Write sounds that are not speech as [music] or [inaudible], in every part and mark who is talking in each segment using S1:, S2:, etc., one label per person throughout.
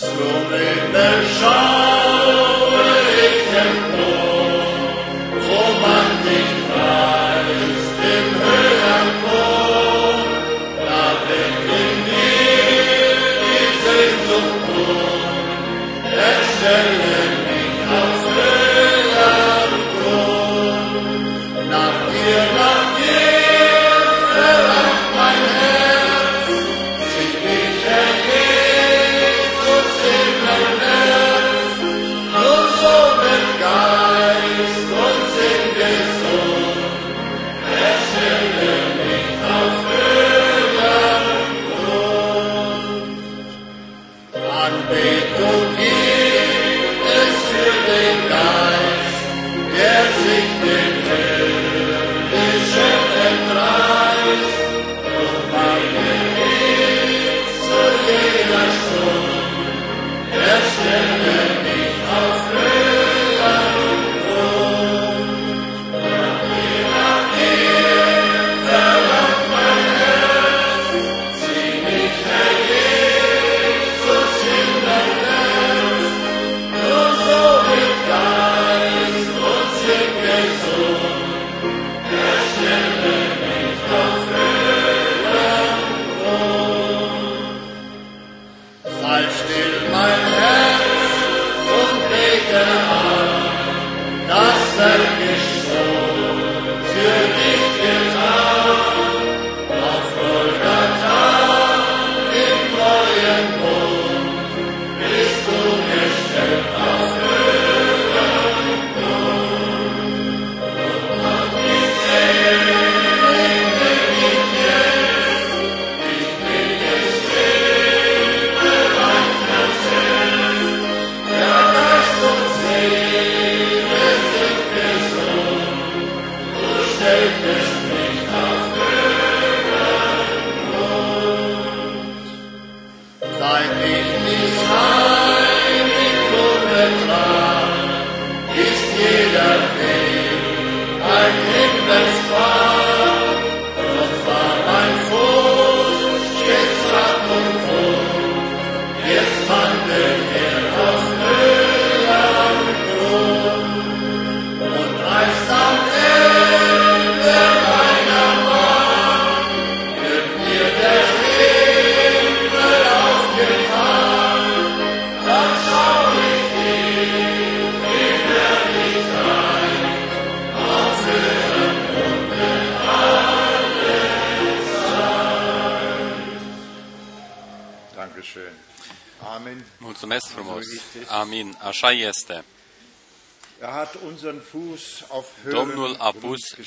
S1: Amin.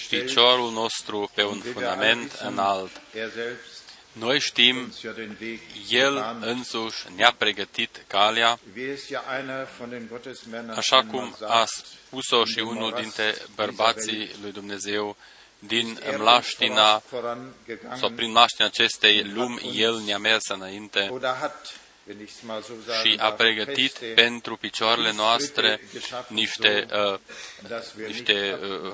S1: Piciorul nostru pe un fundament înalt. Noi știm, El însuși ne-a pregătit calea, așa cum a spus-o și unul dintre bărbații lui Dumnezeu din mlaștina sau prin mlaștina acestei lumi, El ne-a mers înainte și a pregătit pentru picioarele noastre niște, uh, niște uh,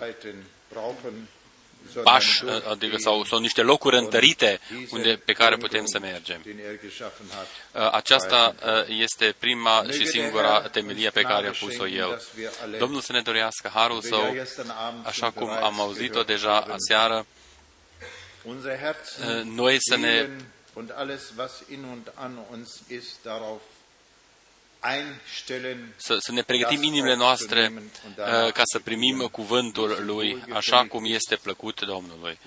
S1: pași, uh, adică sau, sau niște locuri întărite unde, pe care putem să mergem. Uh, aceasta uh, este prima și singura temelie pe care a pus-o El. Domnul să ne dorească harul său, așa cum am auzit-o deja aseară, noi să ne să, să ne pregătim inimile noastre uh, ca să primim cuvântul Lui așa cum este plăcut Domnului.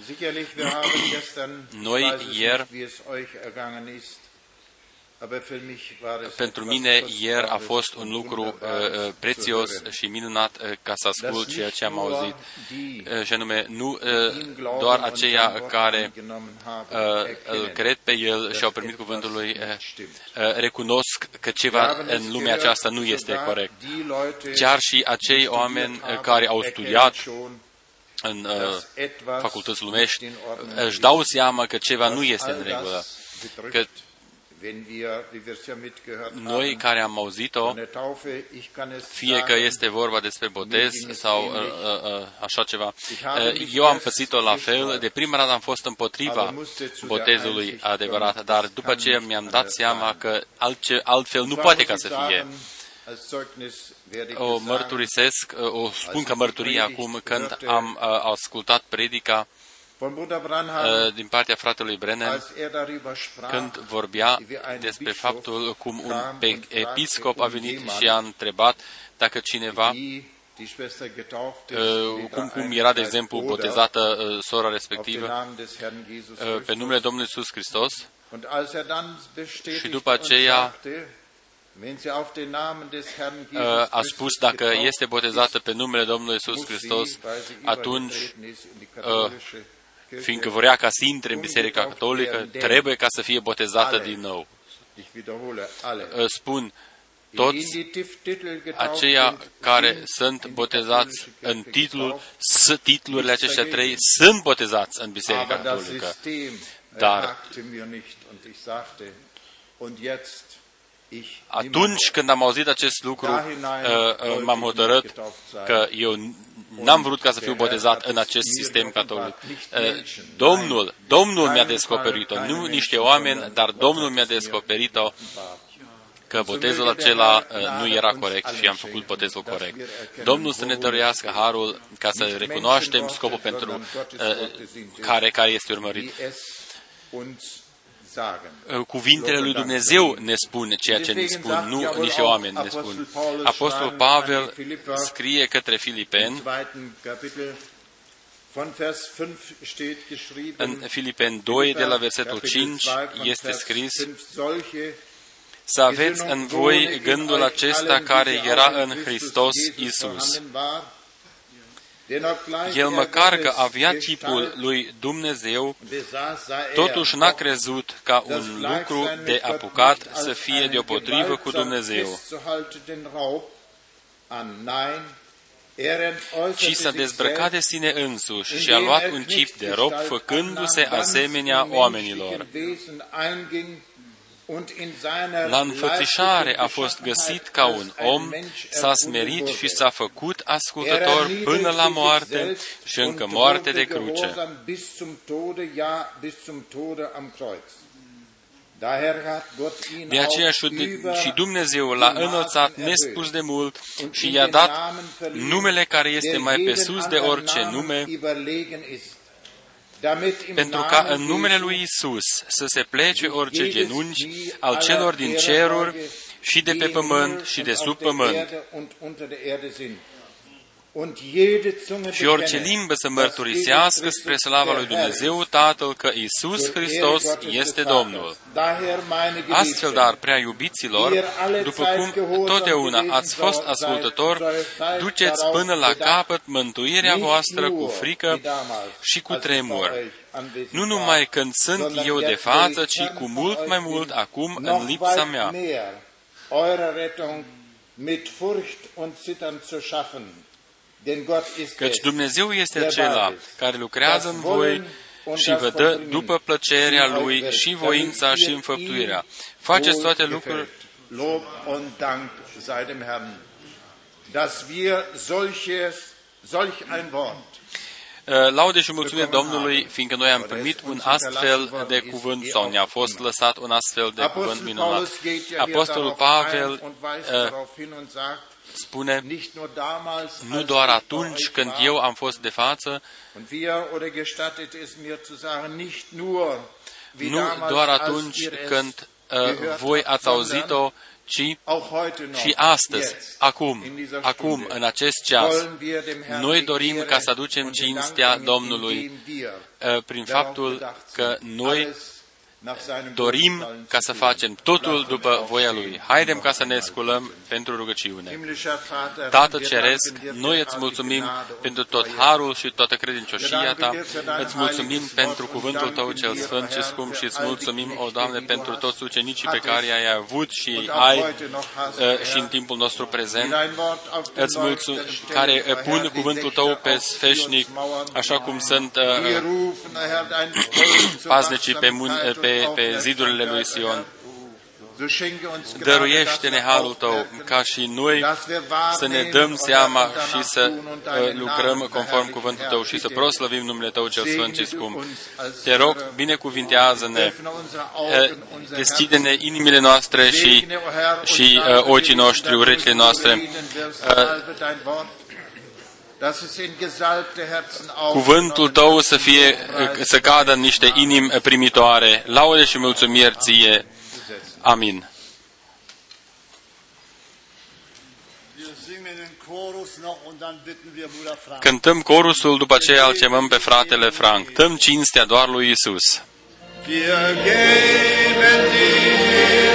S1: Noi ieri pentru mine ieri a fost un lucru uh, uh, prețios și minunat uh, ca să ascult ceea ce am auzit. Uh, și anume, nu uh, doar aceia care uh, îl cred pe El și au primit cuvântul Lui, uh, uh, recunosc că ceva în lumea aceasta nu este corect. Chiar și acei oameni uh, care au studiat în uh, facultăți lumești își dau seama că ceva nu este în regulă, că
S2: Noi care am auzit-o, fie că este vorba despre botez sau uh, uh, uh, așa ceva, uh, eu am pățit-o la fel. De prima dată am fost împotriva botezului adevărat, dar după ce mi-am dat seama că altce, altfel nu poate ca să fie. o mărturisesc, uh, o spun ca mărturie acum când am uh, ascultat predica. uh, din partea fratelui Brennan, când vorbea despre faptul cum un episcop a venit și a întrebat dacă cineva cum, cum era, de exemplu, botezată sora respectivă pe numele Domnului Iisus Hristos. Și după aceea a spus dacă este botezată pe numele Domnului Iisus Hristos, atunci, fiindcă vrea ca să intre în Biserica Catolică, trebuie ca să fie botezată din nou. Spun, toți aceia care sunt botezați în titlul, titlurile acestea trei sunt botezați în Biserica Catolică. Dar atunci când am auzit acest lucru, uh, uh, m-am hotărât că eu n-am vrut ca să fiu botezat în acest sistem catolic. Uh, Domnul, Domnul mi-a descoperit-o, nu niște oameni, dar Domnul mi-a descoperit-o că botezul acela nu era corect și am făcut botezul corect. Domnul să ne dăruiască harul ca să recunoaștem scopul pentru care, care este urmărit cuvintele lui Dumnezeu ne spun ceea ce ne spun, nu niște oameni ne spun. Apostol Pavel scrie către Filipeni, în Filipeni 2, de la versetul 5, este scris, să aveți în voi gândul acesta care era în Hristos Isus el măcar că avea chipul lui Dumnezeu, totuși n-a crezut ca un lucru de apucat să fie deopotrivă cu Dumnezeu, ci s-a dezbrăcat de sine însuși și a luat un chip de rob, făcându-se asemenea oamenilor. La înfățișare a fost găsit ca un om, s-a smerit și s-a făcut ascultător până la moarte și încă moarte de cruce. De aceea și Dumnezeu l-a înălțat nespus de mult și i-a dat numele care este mai pe sus de orice nume, pentru ca în numele lui Isus să se plece orice genunchi al celor din ceruri și de pe pământ și de sub pământ. Și orice limbă să mărturisească spre slava lui Dumnezeu Tatăl că Isus Hristos este Domnul. Astfel, dar, prea iubiților, după cum totdeauna ați fost ascultători, duceți până la capăt mântuirea voastră cu frică și cu tremur. Nu numai când sunt eu de față, ci cu mult mai mult acum în lipsa mea. mit Furcht und Zittern zu schaffen, Căci Dumnezeu este acela care lucrează în voi și vă dă după plăcerea Lui și voința și înfăptuirea. Faceți toate lucrurile Lob und Dank sei dem Herrn, dass wir solches, solch ein Wort uh, Laude și mulțumire Domnului, fiindcă noi am primit un astfel de cuvânt sau ne-a fost lăsat un astfel de cuvânt minunat. Apostolul Pavel uh, spune, nu doar atunci când eu am fost de față, nu doar atunci când uh, voi ați auzit-o, ci și astăzi, acum, acum, în acest ceas, noi dorim ca să aducem cinstea Domnului uh, prin faptul că noi dorim ca să facem totul după voia Lui. Haidem ca să ne sculăm pentru rugăciune. Tată Ceresc, noi îți mulțumim pentru tot harul și toată credincioșia Ta. Îți mulțumim pentru cuvântul Tău cel Sfânt și scump și îți mulțumim, o Doamne, pentru toți ucenicii pe care i-ai avut și ai uh, și în timpul nostru prezent. Îți mulțumim, care uh, pun cuvântul Tău pe sfeșnic, așa cum sunt uh, paznicii pe, mun, pe pe, pe zidurile lui Sion. Dăruiește-ne harul Tău ca și noi să ne dăm seama și să uh, lucrăm conform cuvântul Tău și să proslăvim numele Tău cel Sfânt și Scump. Te rog, binecuvintează-ne, uh, deschide-ne inimile noastre și, și uh, ochii noștri, urechile noastre, cuvântul tău să fie, să cadă în niște inimi primitoare. Laude și mulțumiri ție. Amin. Cântăm corusul, după aceea îl chemăm pe fratele Frank. Tăm cinstea doar lui Isus. Wir geben dir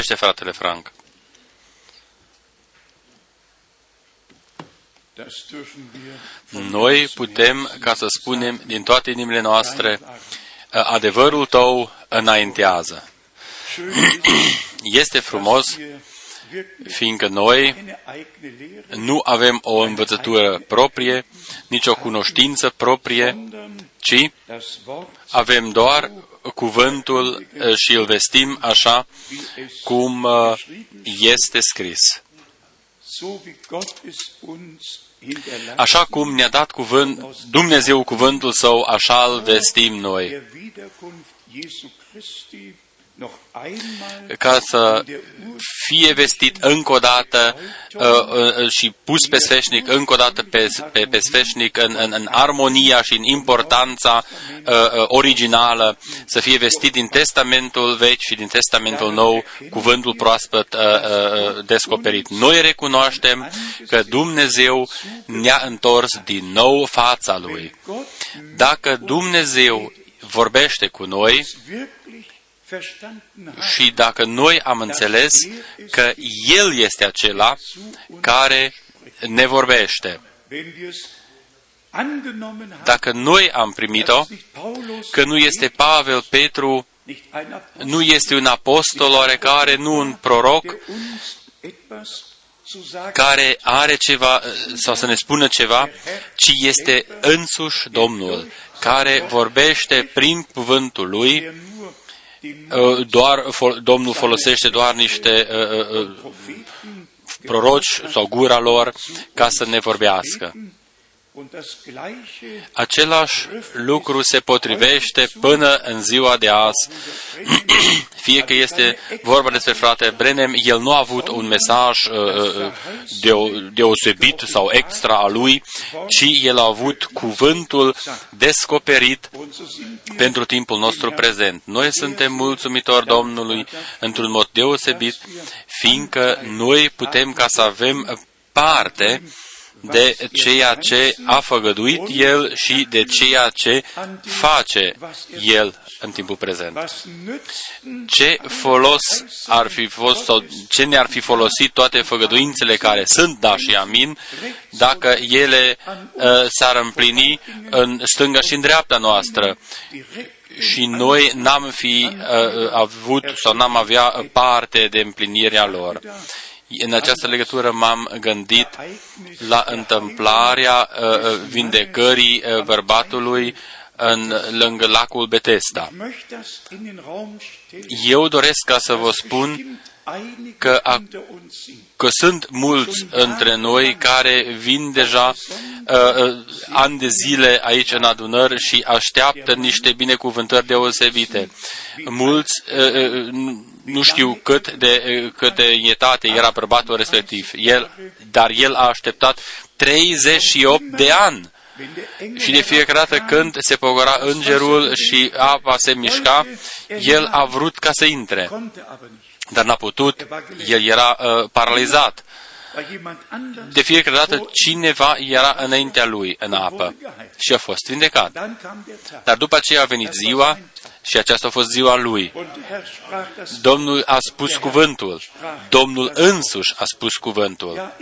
S2: Poftește, fratele Frank.
S3: Das dürfen wir
S2: Noi putem, ca să spunem, din toate inimile noastre, adevărul tău înaintează.
S3: schön ist,
S2: Este frumos,
S3: wir wirklich
S2: fiindcă noi
S3: eine eigene Lehre,
S2: nu avem o învățătură proprie, nici o cunoștință proprie,
S3: sondern
S2: ci
S3: das Wort,
S2: avem doar cuvântul eh, și îl vestim așa
S3: wie es
S2: cum eh, este scris.
S3: so wie Gott es uns hinterlassen,
S2: Așa cum ne-a dat cuvânt, Dumnezeu cuvântul său, așa îl vestim noi.
S3: Der Wiederkunft Jesu Christi noch einmal
S2: Ca să
S3: in der Ur
S2: fie vestit încă o dată uh, uh, și pus pe sfeșnic încă o dată pe, pe, pe sfeșnic în, în, în armonia și în importanța uh, uh, originală, să fie vestit din Testamentul Vechi și din Testamentul Nou, cuvântul proaspăt uh, uh, descoperit. Noi recunoaștem că Dumnezeu ne-a întors din nou fața Lui.
S3: Gott
S2: Dacă Dumnezeu vorbește cu noi
S3: wirklich verstanden hat,
S2: și dacă noi am înțeles că El este acela care ne vorbește,
S3: wenn wir es angenommen haben,
S2: dacă noi am primit-o,
S3: dass nicht Paulus,
S2: că nu este Pavel, Petru,
S3: nicht ein Apostel,
S2: nu este un apostol oarecare, nu un proroc,
S3: der uns etwas zu sagen
S2: care are ceva sau să ne spună ceva, ci este însuși Domnul, care vorbește prin cuvântul lui,
S3: der nur den
S2: uh, doar, fol- Domnul folosește doar niște uh, uh, uh,
S3: Propheten
S2: proroci sau gura lor ca să ne vorbească.
S3: Und das Gleiche
S2: Același lucru se potrivește până în ziua de azi. [clears throat] Fie că este vorba despre frate Brenem, el nu a avut un mesaj uh, uh, deo- deosebit sau extra a lui, ci el a avut cuvântul descoperit
S3: und so sind wir
S2: pentru timpul nostru prezent. Noi suntem mulțumitori Domnului într-un mod deosebit, fiindcă noi putem ca să avem parte de ceea ce a făgăduit El și de ceea ce face El în timpul prezent.
S3: was nützen
S2: Ce folos ar fi fost sau ce ne-ar fi folosit toate făgăduințele care sunt da și amin dacă ele uh, s-ar împlini în stânga și în dreapta noastră
S3: direkt
S2: și noi n-am fi uh, avut sau n-am avea parte de împlinirea lor. În această legătură m-am gândit la întâmplarea uh, uh, vindecării uh, bărbatului în, lângă lacul Betesda. Eu doresc ca să vă spun că, a, că sunt mulți între noi care vin deja uh, uh, ani de zile aici în adunări și așteaptă niște binecuvântări deosebite. Mulți uh, uh, nu știu cât de, uh, cât de etate era bărbatul respectiv, el, dar el a așteptat 38 de ani. Și de fiecare dată când se pogora îngerul și apa se mișca, el a vrut ca să intre dar n-a putut, el era uh, paralizat. De fiecare dată cineva era înaintea lui în apă și a fost vindecat. Dar după aceea a venit ziua și aceasta a fost ziua lui. Domnul a spus cuvântul. Domnul însuși a spus cuvântul.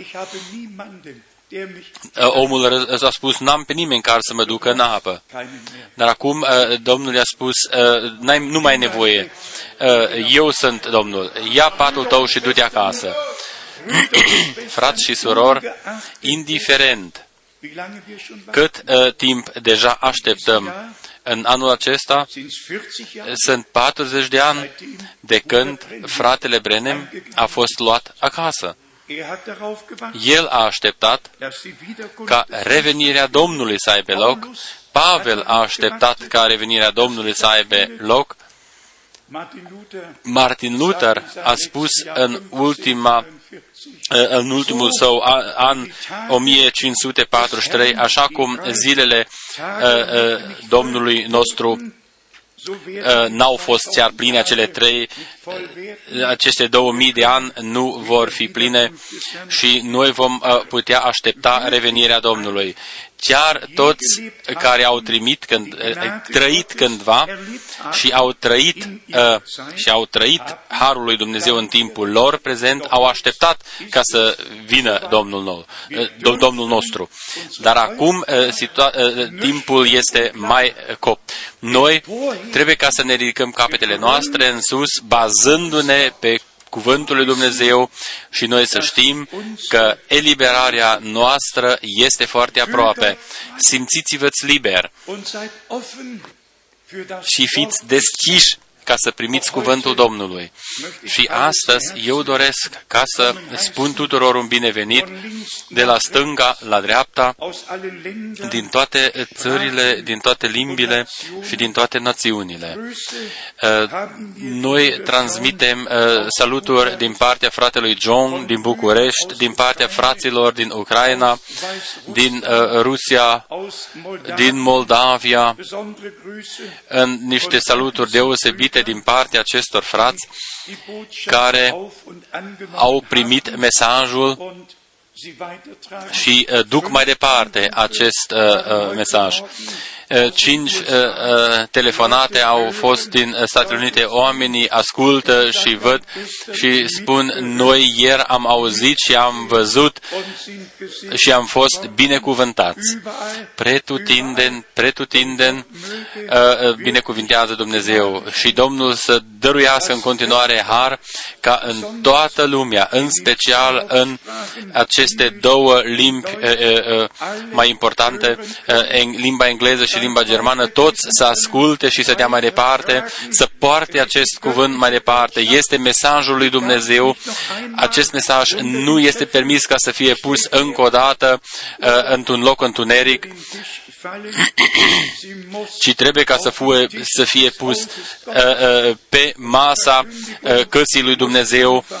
S2: Omul a spus, n-am pe nimeni care să mă ducă în apă. Dar acum Domnul i-a spus, nu mai ai nevoie. Eu sunt Domnul. Ia patul tău și du-te acasă. [clears throat] Frați și surori, indiferent cât timp deja așteptăm în anul acesta. Sunt 40 de ani de când fratele Brenem a fost luat acasă. El a așteptat ca revenirea Domnului să aibă loc, Pavel a așteptat ca revenirea Domnului să aibă loc, Martin Luther a spus în ultima în ultimul său an 1543, așa cum zilele Domnului nostru Uh, n-au fost chiar pline acele trei, uh, aceste două mii de ani nu vor fi pline și noi vom uh, putea aștepta revenirea Domnului chiar toți care au trimit când, eh, trăit cândva și au trăit uh, și au trăit harul lui Dumnezeu în timpul lor prezent, au așteptat ca să vină Domnul, nou, uh, Domnul nostru. Dar acum uh, situa- uh, timpul este mai cop. Noi trebuie ca să ne ridicăm capetele noastre în sus, bazându-ne pe cuvântul lui Dumnezeu și noi să știm că eliberarea noastră este foarte aproape. Simțiți-vă-ți liber și fiți deschiși ca să primiți cuvântul Domnului. Și astăzi eu doresc ca să spun tuturor un binevenit de la stânga la dreapta, din toate țările, din toate limbile și din toate națiunile. Uh, noi transmitem uh, saluturi din partea fratelui John din București, din partea fraților din Ucraina, din uh, Rusia, din Moldavia, în niște saluturi deosebite aminte din partea acestor frați care au primit mesajul și uh, duc mai departe acest uh, uh, mesaj. Eh, cinci eh, eh, telefonate au fost din Statele Unite. Oamenii ascultă și văd și spun, noi ieri am auzit și am văzut și am fost binecuvântați. Pretutinden, pretutinden, binecuvintează Dumnezeu și Domnul să dăruiască în continuare har ca în toată lumea, în special în aceste două limbi mai importante, limba engleză și limba germană, toți să asculte și să dea mai departe, să poarte acest cuvânt mai departe. Este mesajul lui Dumnezeu. Acest mesaj nu este permis ca să fie pus încă o dată uh, într-un loc întuneric, [clears throat] ci trebuie ca să fie, să fie pus uh, uh, pe masa uh, căsii lui Dumnezeu Uh,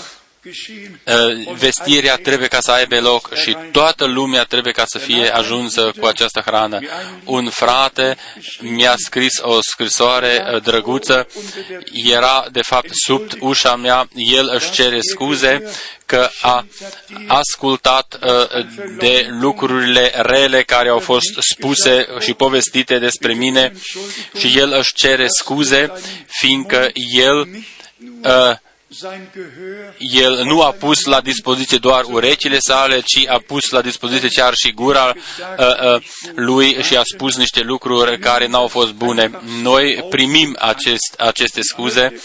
S2: vestirea trebuie ca să aibă loc și toată lumea trebuie ca să fie ajunsă cu această hrană. Un frate mi-a scris o scrisoare uh, drăguță, era de fapt sub ușa mea, el își cere scuze că a ascultat uh, de lucrurile rele care au fost spuse și povestite despre mine și el își cere scuze, fiindcă el uh,
S3: sein Gehör
S2: El nu a pus la dispoziție doar urechile sale, ci a pus la dispoziție chiar și gura uh, uh, lui și a spus niște lucruri care n-au fost bune. Noi primim acest, aceste scuze.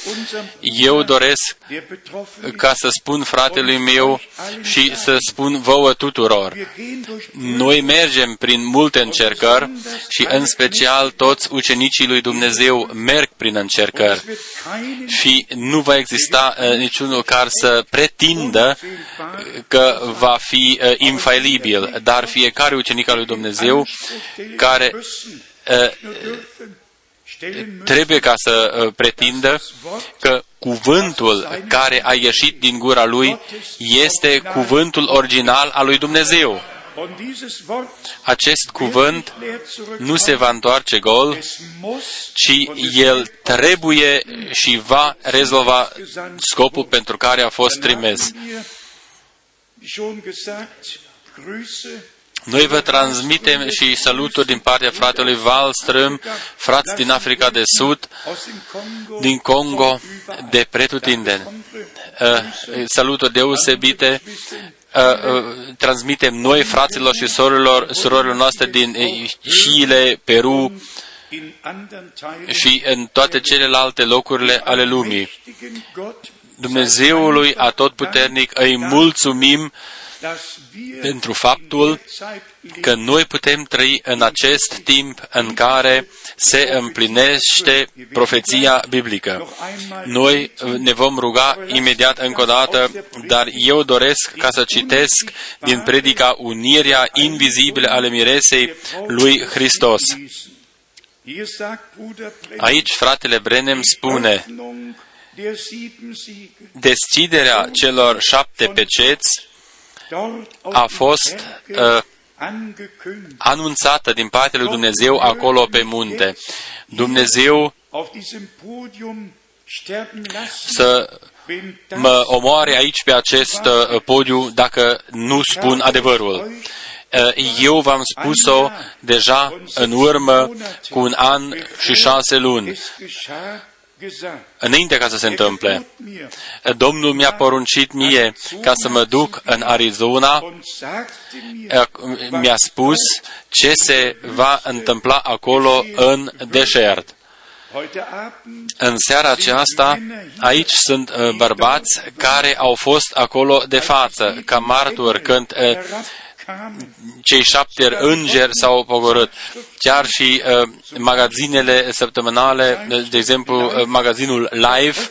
S2: Eu doresc
S3: der Betroffenen.
S2: ca să spun fratelui meu și să spun vouă tuturor.
S3: Wir gehen durch
S2: Noi mergem prin multe încercări și în special toți ucenicii lui Dumnezeu merg prin încercări
S3: Es wird keinen
S2: și nu va exista uh, niciunul care să pretindă uh, că va fi uh, infailibil, dar fiecare ucenic al lui Dumnezeu
S3: Anspruch stellen
S2: care
S3: müssen,
S2: uh,
S3: nur dürfen, stellen müssen,
S2: trebuie ca să uh, pretindă că cuvântul care a ieșit din gura lui este cuvântul original al lui Dumnezeu.
S3: Und dieses Wort
S2: Acest cuvânt
S3: leer zurück.
S2: nu se va întoarce gol,
S3: Es muss
S2: ci el trebuie și va rezolva scopul pentru care a fost trimis.
S3: haben wir schon gesagt, Grüße
S2: Noi vă transmitem și saluturi din partea fratelui Wallström, frați din Africa de Sud,
S3: aus dem Kongo,
S2: din Congo, de pretutindeni. Uh, saluturi deosebite uh, uh, transmitem noi fraților și surorilor, surorilor noastre din uh, Chile, Peru
S3: in anderen Teilen
S2: și în toate celelalte locurile ale lumii.
S3: mächtigen Gott,
S2: Dumnezeului atotputernic îi mulțumim
S3: dass wir
S2: pentru faptul
S3: Zeit
S2: că noi putem trăi în acest timp în care se împlinește profeția biblică. Noi ne vom ruga imediat încă o dată, dar eu doresc ca să citesc din predica Unirea invizibile ale miresei lui Hristos.
S3: Hier sagt Bruder Brennan,
S2: Aici fratele Brenem spune,
S3: Öffnung der sieben Siegel.
S2: deschiderea celor șapte peceți
S3: Dort auf
S2: a
S3: dem
S2: fost
S3: Berge
S2: uh,
S3: angekündigt.
S2: anunțată din partea lui Dumnezeu acolo pe munte. Dumnezeu
S3: Auf diesem Podium sterben lassen,
S2: să
S3: wenn das
S2: mă omoare aici pe acest uh, podiu dacă nu spun adevărul. Uh, Eu v-am spus-o deja în urmă cu un an și șase luni,
S3: es geschah, gesagt.
S2: Înainte ca să se
S3: Er
S2: întâmple.
S3: gebot mir
S2: Domnul mi-a poruncit mie ca să mă duc în Arizona,
S3: und sagte mir,
S2: uh, mi-a spus ce se va întâmpla acolo în deșert.
S3: heute Abend
S2: În seara aceasta, aici sunt uh, bărbați care au fost acolo de față, ca martori, când uh,
S3: herabkamen,
S2: cei șapte îngeri s-au pogorât. Chiar și uh, magazinele săptămânale, de, de exemplu, uh, magazinul Live,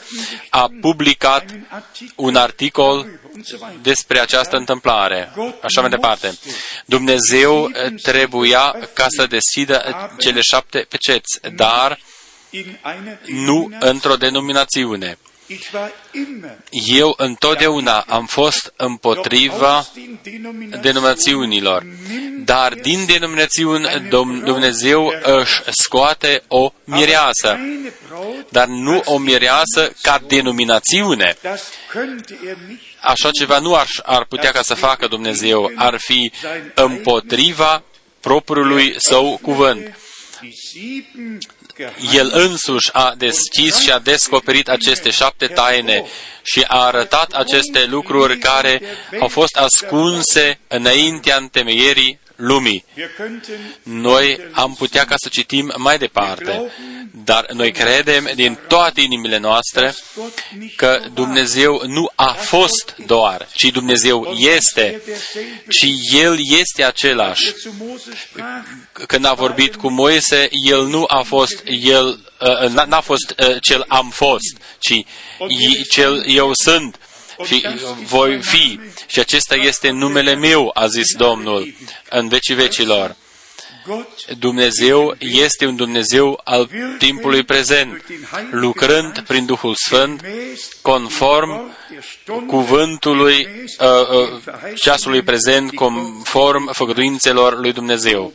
S2: a publicat
S3: einen Artikel
S2: un articol
S3: und so weiter.
S2: despre această întâmplare. Așa mai departe. Dumnezeu uh, trebuia ca să deschidă cele șapte peceți, dar
S3: In einer
S2: nu
S3: Denomination.
S2: într-o denominațiune.
S3: Ich war immer
S2: Eu întotdeauna am fost împotriva
S3: aus den Denominationen
S2: denominațiunilor, dar din denominațiuni Dom- Dumnezeu își scoate o mireasă,
S3: eine Braut,
S2: dar nu o mireasă ca denominațiune.
S3: das könnte er nicht.
S2: Așa ceva nu ar, ar putea ca să facă Dumnezeu, ar fi împotriva propriului său cuvânt.
S3: Die sieben
S2: El însuși a deschis și a descoperit aceste șapte taine și a arătat aceste lucruri care au fost ascunse înaintea întemeierii lumii.
S3: Wir könnten
S2: Noi am putea ca să citim mai departe, dar noi credem din toate inimile noastre
S3: Gott nicht
S2: că Dumnezeu nu a fost doar, ci Dumnezeu este, și El este același.
S3: zu Mose sprach,
S2: Când a vorbit cu Moise, El nu a fost El, uh, n- n-a fost uh, cel am fost, ci i- cel eu sunt și voi fi. Și acesta este numele meu, a zis Domnul, în vecii vecilor.
S3: Gott
S2: Dumnezeu este un Dumnezeu al timpului prezent, lucrând prin Duhul Sfânt,
S3: gemäß
S2: conform
S3: der Stunde
S2: cuvântului uh, uh, ceasului prezent, conform făgăduințelor lui Dumnezeu.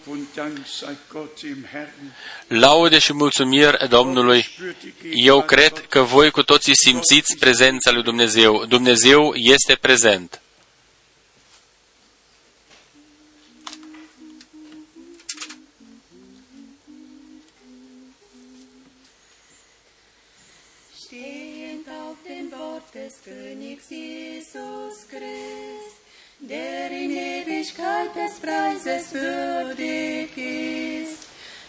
S3: Und Dank sei Gott im Herrn.
S2: Laude și mulțumiri Domnului. Eu cred că voi cu toții simțiți prezența lui Dumnezeu. Dumnezeu este prezent.
S4: Stehend auf den Worten des Königs Jesus Christ, der in Ewigkeit des Preises würdig ist.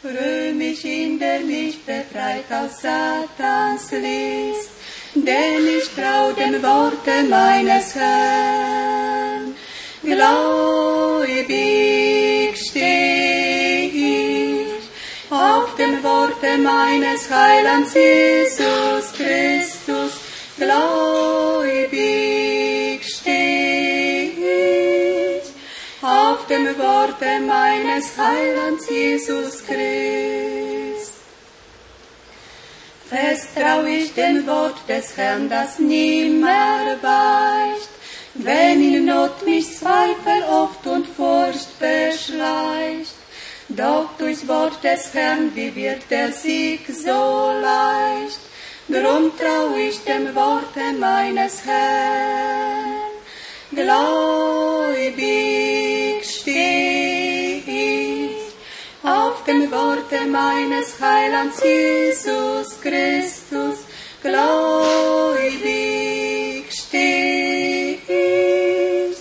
S4: Rühm mich ihn, der mich befreit aus Satans List, denn ich trau dem Worte meines Herrn. Gläubig steh ich auf dem Worte meines Heilands Jesus Christus. Gläubig Worte meines Heilands Jesus Christ. Fest trau ich dem Wort des Herrn, das nimmer weicht, wenn in Not mich Zweifel oft und Furcht beschleicht. Doch durchs Wort des Herrn, wie wird der Sieg so leicht? Drum trau ich dem Worte meines Herrn. Gläubig steh ich auf dem Worte meines Heilands Jesus Christus. Gläubig steh ich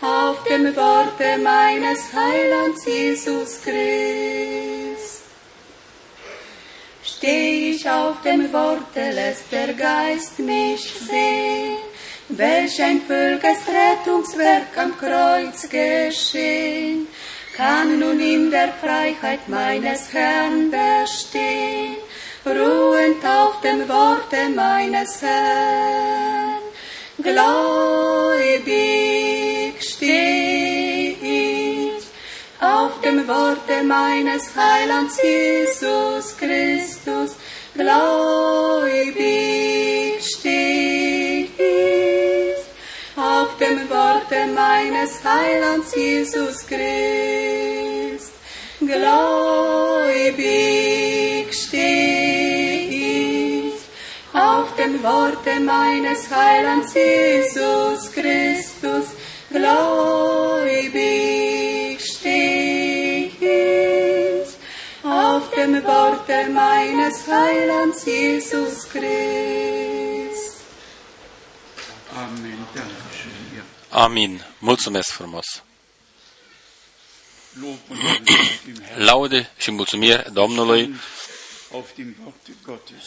S4: auf dem Worte meines Heilands Jesus Christ. Steh ich auf dem Worte, lässt der Geist mich sehen, welch ein völliges Rettungswerk am Kreuz geschehen, kann nun in der Freiheit meines Herrn bestehen, ruhend auf dem Worte meines Herrn. Gläubig steh ich auf dem Worte meines Heilands Jesus Christus. Gläubig steh ich auf dem Worte meines Heilands Jesus Christ. Gläubig steh ich auf dem Worte meines Heilands Jesus Christus. Gläubig steh ich auf dem Worte meines Heilands Jesus Christ.
S3: Amen. Dankeschön. Ja.
S2: Amin. Mulțumesc frumos.
S3: Lob und Dank dem Herrn
S2: Laude și mulțumiri Domnului
S3: Und auf dem Worte Gottes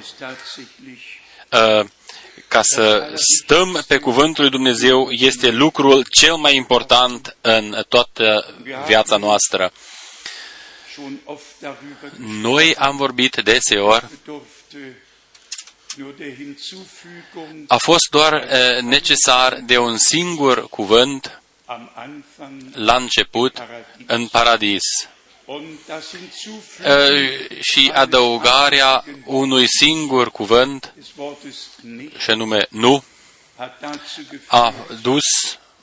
S3: ist tatsächlich
S2: uh, ca să stăm pe cuvântul lui Dumnezeu este lucrul cel mai important în toată viața noastră.
S3: schon oft darüber
S2: Noi am vorbit deseori, a fost doar uh, necesar de un singur cuvânt
S3: am Anfang
S2: la început în paradis.
S3: Und das Hinzufügen
S2: uh, și adăugarea unui singur cuvânt,
S3: des Wortes nicht
S2: și anume nu,
S3: hat dazu geführt,
S2: a dus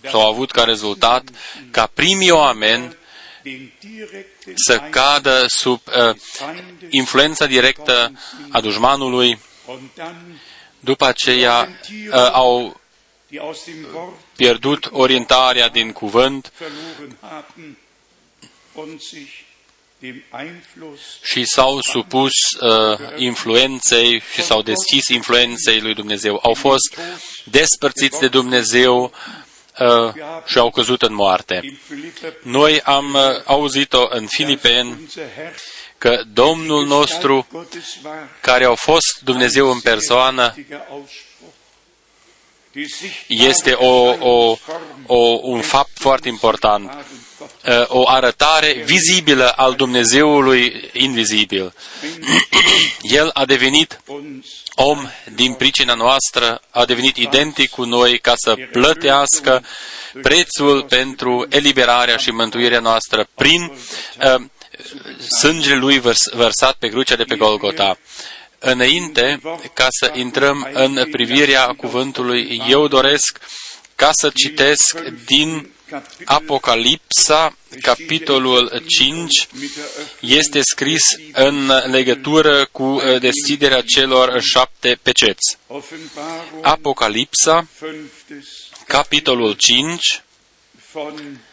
S2: sau a avut ca rezultat ca primii oameni
S3: den direkten
S2: să cadă sub uh, influența directă a dușmanului,
S3: und dann
S2: după aceea uh, au
S3: die aus dem Wort
S2: pierdut orientarea din cuvânt
S3: verloren haben und sich dem Einfluss
S2: și s-au supus uh, influenței și s-au deschis influenței lui Dumnezeu. Au fost despărțiți de Dumnezeu uh, și au căzut în moarte.
S3: in Philipper
S2: Noi am uh, auzit-o în Filipeni
S3: unser Herr
S2: că Domnul nostru,
S3: Gottes war
S2: care au fost Dumnezeu în persoană,
S3: wichtiger Ausspruch. Die
S2: este o, o, o, un fapt foarte important, Uh, o arătare vizibilă al Dumnezeului invizibil. [clears throat] El a devenit
S3: uns
S2: om din pricina noastră, a devenit identic cu noi ca să plătească prețul pentru eliberarea și mântuirea noastră prin uh, sângele lui vărs, vărsat pe crucea de pe Golgota. Înainte ca să intrăm în privirea cuvântului, eu doresc ca să citesc din Apocalipsa, capitolul 5, este scris în legătură cu uh, deschiderea celor șapte peceți.
S3: Offenbarung
S2: Apocalipsa,
S3: fünftes
S2: capitolul 5,
S3: von Vers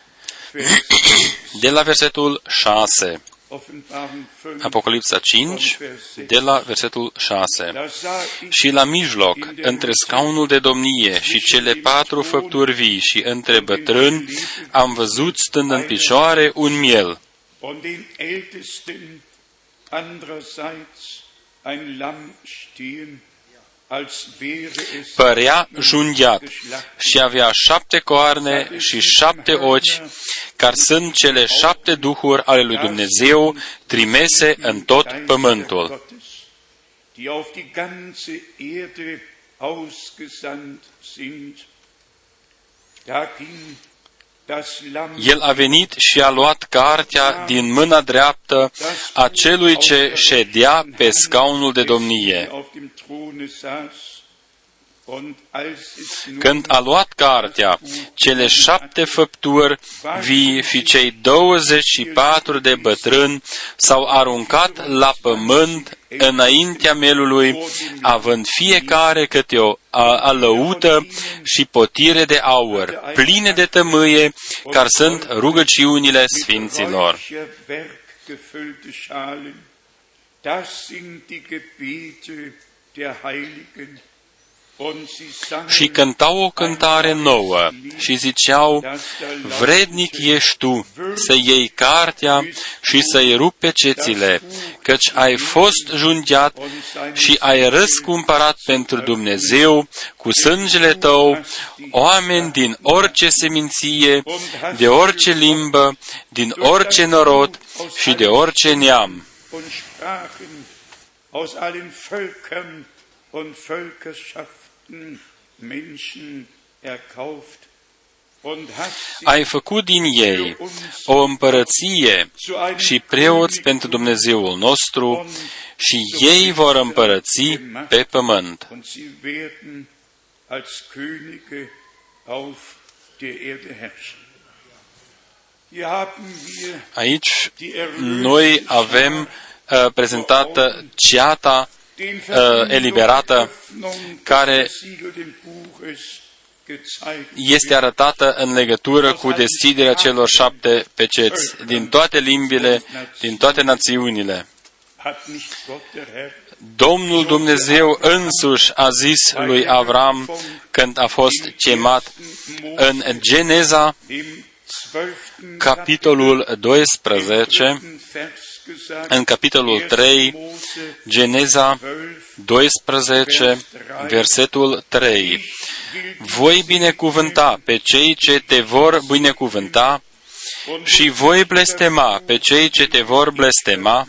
S2: de la versetul 6. Apocalipsa 5, de la versetul 6. Și la mijloc, între scaunul de domnie și cele patru făpturi vii și între bătrâni, am văzut stând în picioare un miel.
S3: Und den Ältesten andererseits ein Lamm stehen,
S2: părea junghiat și avea șapte coarne și șapte ochi, care sunt cele șapte duhuri ale lui Dumnezeu trimese în tot pământul.
S3: Da ging
S2: el a venit și a luat cartea din mâna dreaptă a celui ce ședea pe scaunul de domnie. Când a luat cartea, cele șapte făpturi vii și cei 24 de bătrâni s-au aruncat la pământ înaintea melului, având fiecare câte o alăută și potire de aur, pline de tămâie, care sunt rugăciunile sfinților.
S3: Das sind die Gebete der Heiligen
S2: și cântau o cântare nouă și ziceau, Vrednic ești tu să iei cartea și să-i rupe cețile, căci ai fost jungiat și ai răscumpărat pentru Dumnezeu cu sângele tău oameni din orice seminție, de orice limbă, din orice norod și de orice neam.
S3: Aus allen Völkern und Völkerschaften
S2: ai făcut din ei o împărăție și preoți pentru Dumnezeul nostru și ei vor împărăți pe pământ. Aici noi avem uh, prezentată ceata uh, eliberată care este arătată în legătură cu deschiderea celor șapte peceți din toate limbile, din toate națiunile. Domnul Dumnezeu însuși a zis lui Avram când a fost chemat în Geneza, capitolul 12, în capitolul 3, Geneza 12, versetul 3. Voi binecuvânta pe cei ce te vor binecuvânta și voi blestema pe cei ce te vor blestema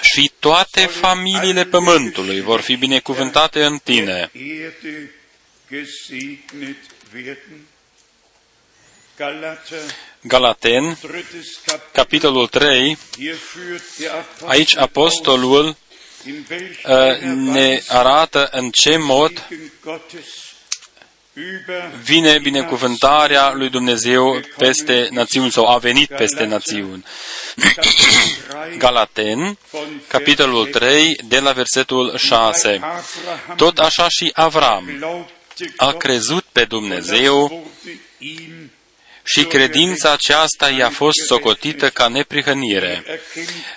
S2: și toate familiile pământului vor fi binecuvântate în tine. Galaten, capitolul 3, aici apostolul uh, ne arată în ce mod vine binecuvântarea lui Dumnezeu peste națiuni sau a venit peste națiuni. [coughs] Galaten, capitolul 3, de la versetul 6. Tot așa și Avram a crezut pe Dumnezeu și credința aceasta i-a fost socotită ca neprihănire.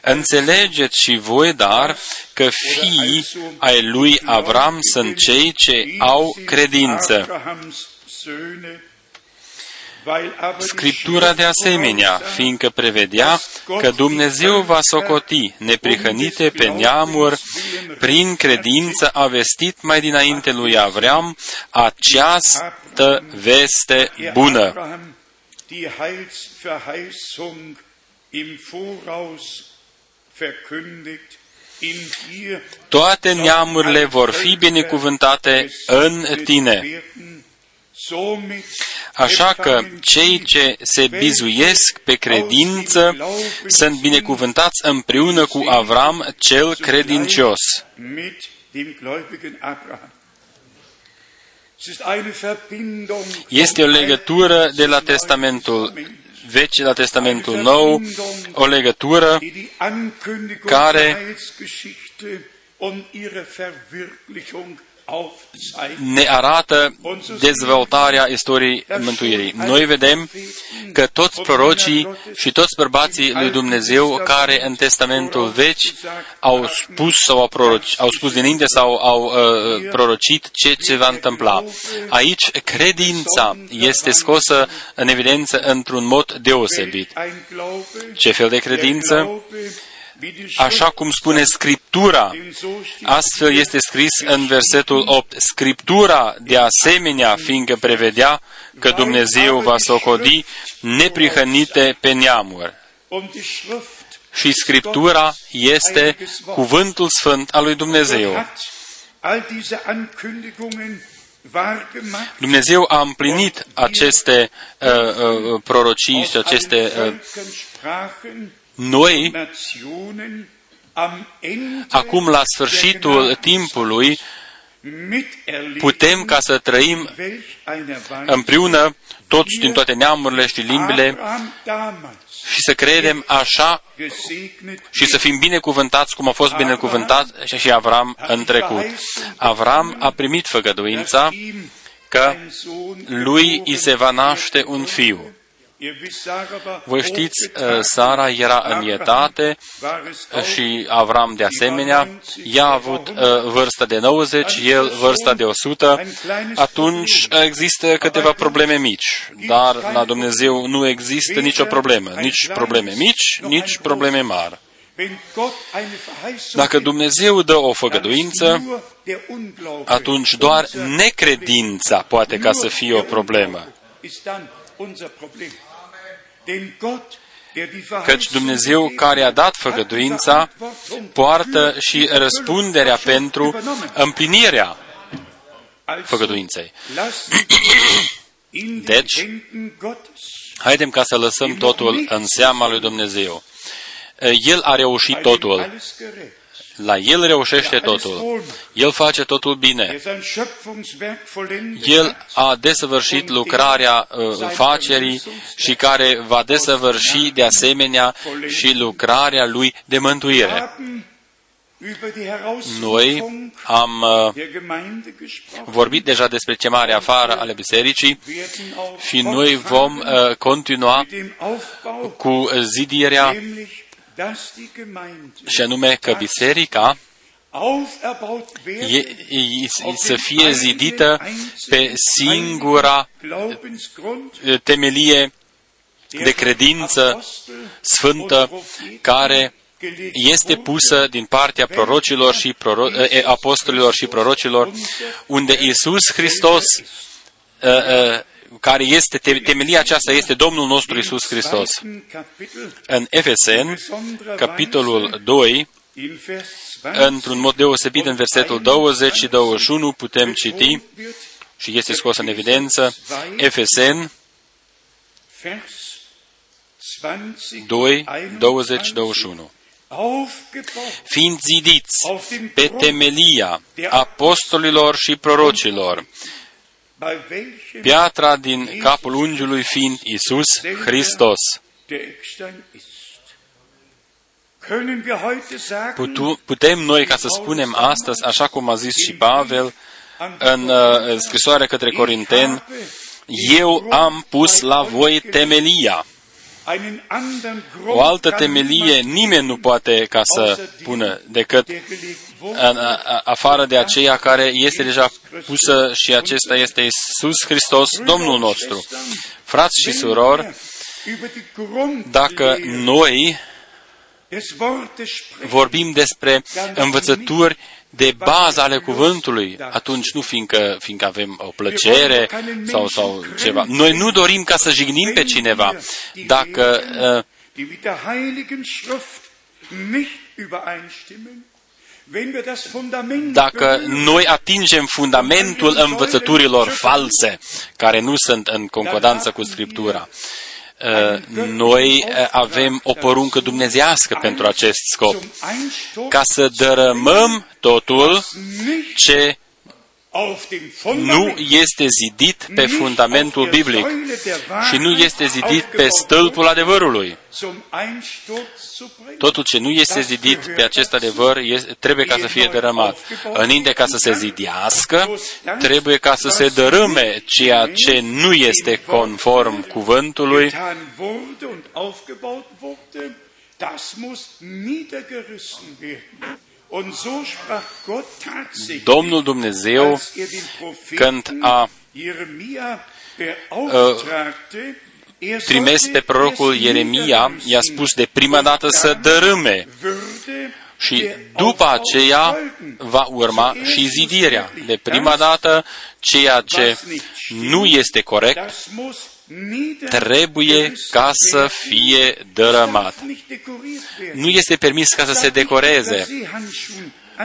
S2: Înțelegeți și voi, dar, că fiii ai lui Avram sunt cei ce au credință. Scriptura de asemenea, fiindcă prevedea că Dumnezeu va socoti neprihănite pe neamuri, prin credință a vestit mai dinainte lui Avram această veste bună die Heilsverheißung im Voraus verkündigt. Toate neamurile vor fi binecuvântate în tine. Așa că cei ce se bizuiesc pe credință sunt binecuvântați împreună cu Avram cel credincios. Este o legătură de la Testamentul Vechi la Testamentul Nou, o legătură care ne arată dezvoltarea istoriei mântuirii. Noi vedem că toți prorocii și toți bărbații lui Dumnezeu care în Testamentul Vechi au spus sau au, proroci, au spus dinainte sau au uh, prorocit ce se va întâmpla. Aici credința este scosă în evidență într-un mod deosebit. Ce fel de credință? Așa cum spune Scriptura. Astfel este scris în versetul 8. Scriptura, de asemenea, fiindcă prevedea că Dumnezeu va socodi neprihănite pe neamuri. Și Scriptura este cuvântul sfânt al lui Dumnezeu. Dumnezeu a împlinit aceste uh, uh, prorocii și aceste uh, noi, acum la sfârșitul timpului, putem ca să trăim împreună toți din toate neamurile și limbile și să credem așa și să fim binecuvântați cum a fost binecuvântat și Avram în trecut. Avram a primit făgăduința că lui îi se va naște un fiu. Voi știți, uh, Sara era în etate și Avram de asemenea. Ea a avut uh, vârsta de 90, el vârsta de 100. Atunci există câteva probleme mici, dar la Dumnezeu nu există nicio problemă, nici probleme mici, nici probleme mari. Dacă Dumnezeu dă o făgăduință, atunci doar necredința poate ca să fie o problemă. Căci Dumnezeu care a dat făgăduința poartă și răspunderea pentru împlinirea făgăduinței. [coughs] Deci, haidem ca să lăsăm totul în seama lui Dumnezeu. El a reușit totul. La El reușește totul. El face totul bine. El a desăvârșit lucrarea uh, facerii și care va desăvârși de asemenea și lucrarea Lui de mântuire. Noi am uh, vorbit deja despre chemarea afară ale bisericii și noi vom uh, continua cu zidirea și anume că biserica e, e, să fie zidită pe singura temelie de credință sfântă care este pusă din partea prorocilor și proro, apostolilor și prorocilor, unde Isus Hristos care este, temelia aceasta este Domnul nostru Isus Hristos. În Efesen, capitolul 2, într-un mod deosebit în versetul 20 și 21 putem citi și este scos în evidență Efesen 2, 20, 21 fiind zidiți pe temelia apostolilor și prorocilor, piatra din capul unghiului fiind Isus Hristos. Putu, putem noi ca să spunem astăzi, așa cum a zis și Pavel în uh, scrisoarea către Corinteni, eu am pus la voi temelia. O altă temelie nimeni nu poate ca să pună decât în afară de aceea care este deja pusă și acesta este Iisus Hristos, Domnul nostru. Frați și surori, dacă noi vorbim despre învățături de bază ale cuvântului, atunci nu fiindcă, fiindcă avem o plăcere sau, sau ceva. Noi nu dorim ca să jignim pe cineva. Dacă uh, dacă noi atingem fundamentul învățăturilor false, care nu sunt în concordanță cu Scriptura, uh, noi uh, avem o poruncă dumnezească pentru acest scop, ca să dărâmăm totul ce nu este zidit pe fundamentul biblic și nu este zidit pe stâlpul adevărului. Totul ce nu este zidit pe acest adevăr este, trebuie ca să fie dărâmat. Înainte ca să se zidească, trebuie ca să se dărâme ceea ce nu este conform cuvântului
S3: das muss niedergerissen werden.
S2: Domnul Dumnezeu, când a uh, trimis pe prorocul Ieremia, i-a spus de prima dată să dărâme. și după aceea va urma și zidirea. De prima dată, ceea ce nu este corect trebuie ca să fie dărâmat. Nu este permis ca să se decoreze.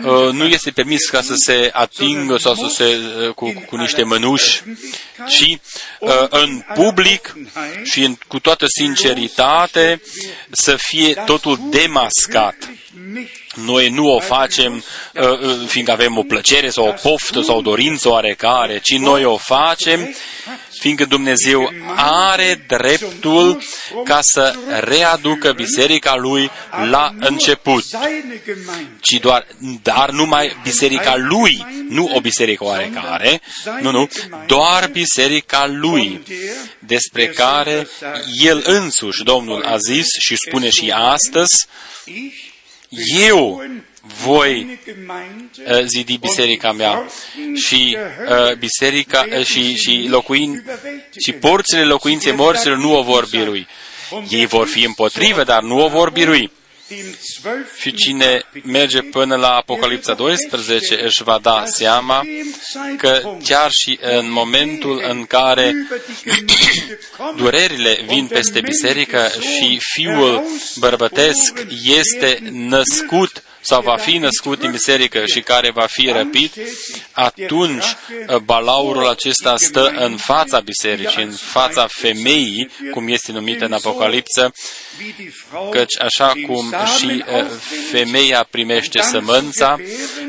S2: Uh, nu este permis ca să se atingă sau să se uh, cu, cu niște mănuși, ci uh, în public și în, cu toată sinceritate să fie totul demascat. Noi nu o facem fiindcă avem o plăcere sau o poftă sau o dorință oarecare, ci noi o facem fiindcă Dumnezeu are dreptul ca să readucă biserica lui la început, ci doar, dar numai biserica lui, nu o biserică oarecare, nu, nu, doar biserica lui, despre care el însuși, Domnul a zis și spune și astăzi, eu voi uh, zidi biserica mea. și uh, biserica uh, și, și, locuin, și porțile locuinței morților nu o vor birui. Ei vor fi împotrivă, dar nu o vor birui. Și cine merge până la Apocalipsa 12 își va da seama că chiar și în momentul în care [coughs] durerile vin peste biserică și fiul bărbătesc este născut sau va fi născut în biserică și care va fi răpit, atunci uh, balaurul acesta stă în fața bisericii, în fața femeii, cum este numită în Apocalipsă, căci așa cum și uh, femeia primește sămânța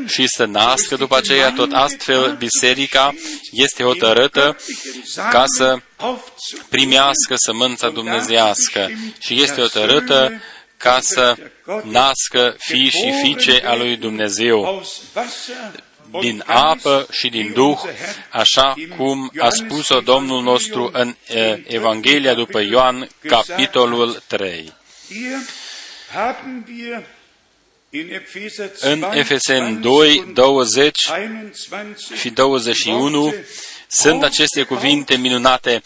S2: și să nască după aceea, tot astfel biserica este hotărâtă ca să primească sămânța dumnezească. Și este hotărâtă ca să nască fii și fiice a lui Dumnezeu din apă și din Duh, așa cum a spus-o Domnul nostru în Evanghelia după Ioan, capitolul 3. În Efesen 2, 20 și 21 sunt aceste cuvinte minunate,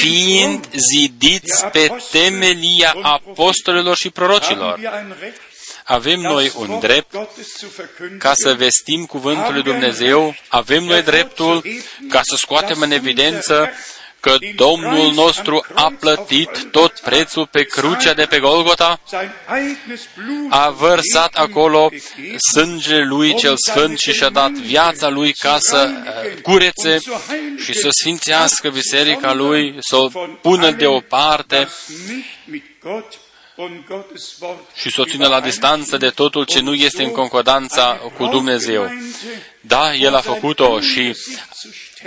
S2: fiind zidiți pe temelia apostolilor și prorocilor. Avem noi un drept ca să vestim cuvântul lui Dumnezeu, avem noi dreptul ca să scoatem în evidență că Domnul nostru a plătit tot prețul pe crucea de pe Golgota, a vărsat acolo sângele Lui cel Sfânt și și-a dat viața Lui ca să uh, curețe și să sfințească biserica Lui, să o pună deoparte și să o țină la distanță de totul ce nu este în concordanța cu Dumnezeu. Da, El a făcut-o și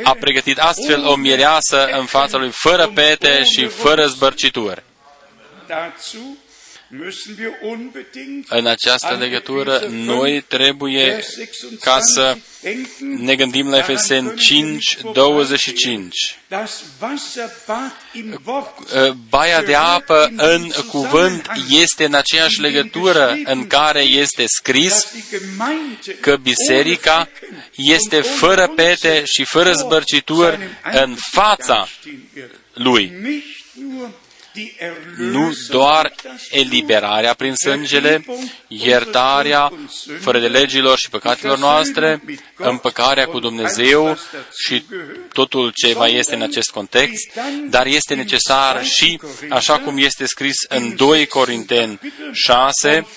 S2: a pregătit astfel o mireasă în fața lui fără pete și fără zbărcituri. În această legătură, noi trebuie ca să ne gândim la Efesen 5, 25. Baia de apă în cuvânt este în aceeași legătură în care este scris că biserica este fără pete și fără zbărcituri în fața lui nu doar eliberarea prin sângele, iertarea fără de legilor și păcatelor noastre, împăcarea cu Dumnezeu și totul ce mai este în acest context, dar este necesar și, așa cum este scris în 2 Corinteni 6,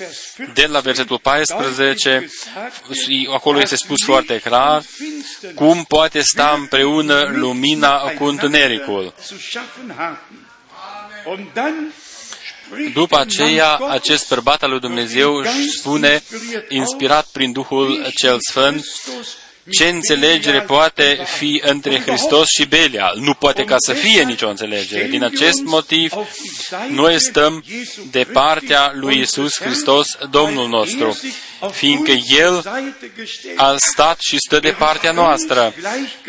S2: de la versetul 14, acolo este spus foarte clar, cum poate sta împreună lumina cu întunericul. După aceea, acest bărbat al lui Dumnezeu își spune, inspirat prin Duhul cel Sfânt, ce înțelegere poate fi între Hristos și Belial? Nu poate ca să fie nicio înțelegere. Din acest motiv, noi stăm de partea lui Isus Hristos, Domnul nostru, fiindcă El a stat și stă de partea noastră.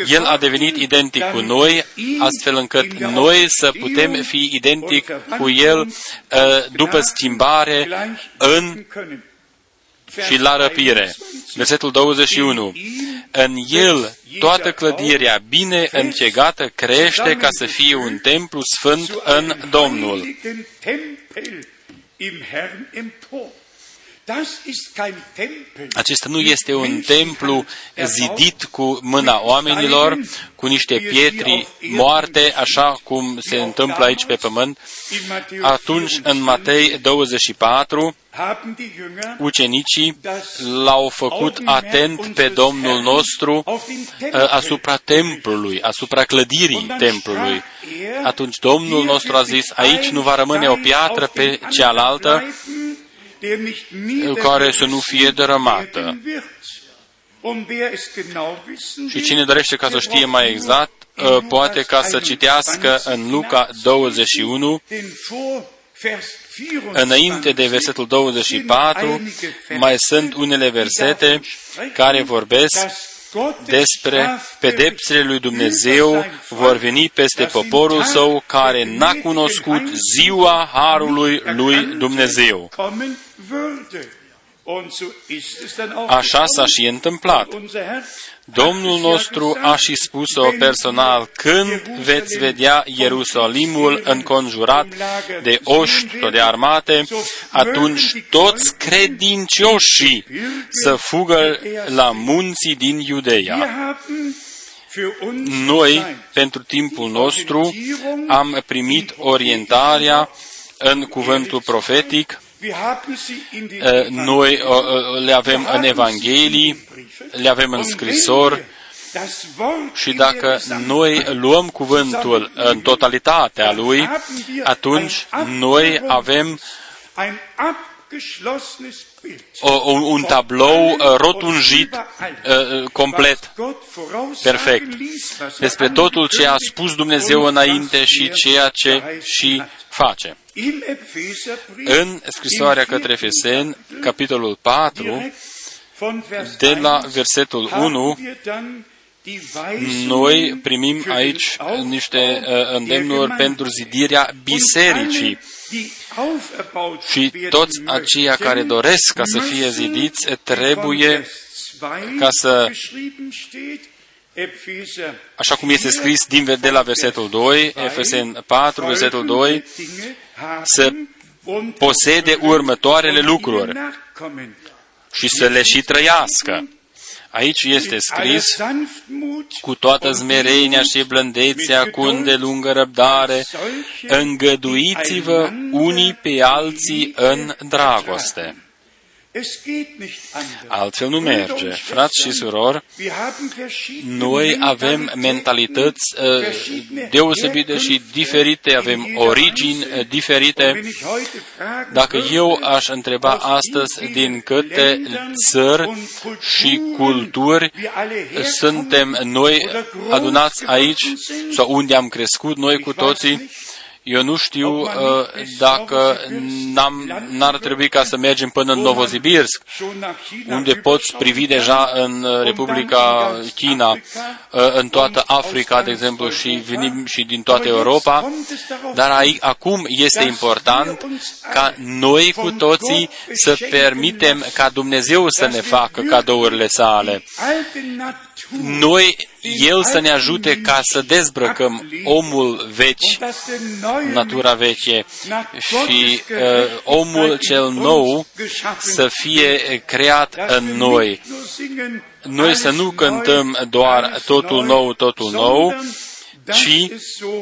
S2: El a devenit identic cu noi, astfel încât noi să putem fi identic cu El uh, după schimbare în și la răpire. Versetul 21. În el toată clădirea bine închegată crește ca să fie un templu sfânt în Domnul. Acesta nu este un templu zidit cu mâna oamenilor, cu niște pietri moarte, așa cum se întâmplă aici pe pământ. Atunci, în Matei 24, ucenicii l-au făcut atent pe Domnul nostru uh, asupra templului, asupra clădirii templului. Atunci Domnul nostru a zis, aici nu va rămâne o piatră pe cealaltă, care să nu fie dărâmată. Și cine dorește ca să știe mai exact, uh, poate ca să citească în Luca 21, Înainte de versetul 24, mai sunt unele versete care vorbesc despre pedepsele lui Dumnezeu vor veni peste poporul său care n-a cunoscut ziua Harului lui Dumnezeu. Așa s-a și întâmplat. Domnul nostru a și spus-o personal, când veți vedea Ierusalimul înconjurat de oști sau de armate, atunci toți credincioșii să fugă la munții din Iudeia. Noi, pentru timpul nostru, am primit orientarea în cuvântul profetic Eh, noi le avem în Evanghelii, le avem în scrisori și dacă noi luăm cuvântul în totalitatea lui, atunci noi avem o, un, un tablou uh, rotunjit uh, complet, perfect, despre totul ce a spus Dumnezeu înainte și ceea ce și face. În scrisoarea către Efeseni, capitolul 4, de la versetul 1, noi primim aici niște uh, îndemnuri pentru zidirea bisericii. Și toți aceia care doresc ca să fie zidiți trebuie ca să așa cum este scris din de la versetul 2, Efesen 4, versetul 2, să posede următoarele lucruri și să le și trăiască. Aici este scris, cu toată zmerenia și blândețea, cu îndelungă răbdare, îngăduiți-vă unii pe alții în dragoste. Altfel nu merge. Frați și surori, noi avem mentalități uh, deosebite și diferite, avem origini uh, diferite. Dacă eu aș întreba astăzi din câte țări și culturi suntem noi adunați aici sau unde am crescut noi cu toții, eu nu știu uh, dacă n-am, n-ar trebui ca să mergem până în Novosibirsk, unde poți privi deja în Republica China, uh, în toată Africa, de exemplu, și venim și din toată Europa, dar aici, acum este important ca noi cu toții să permitem ca Dumnezeu să ne facă cadourile sale. Noi, El să ne ajute ca să dezbrăcăm omul veci, natura veche, și uh, omul cel nou să fie creat în noi. Noi să nu cântăm doar totul nou, totul nou, ci uh,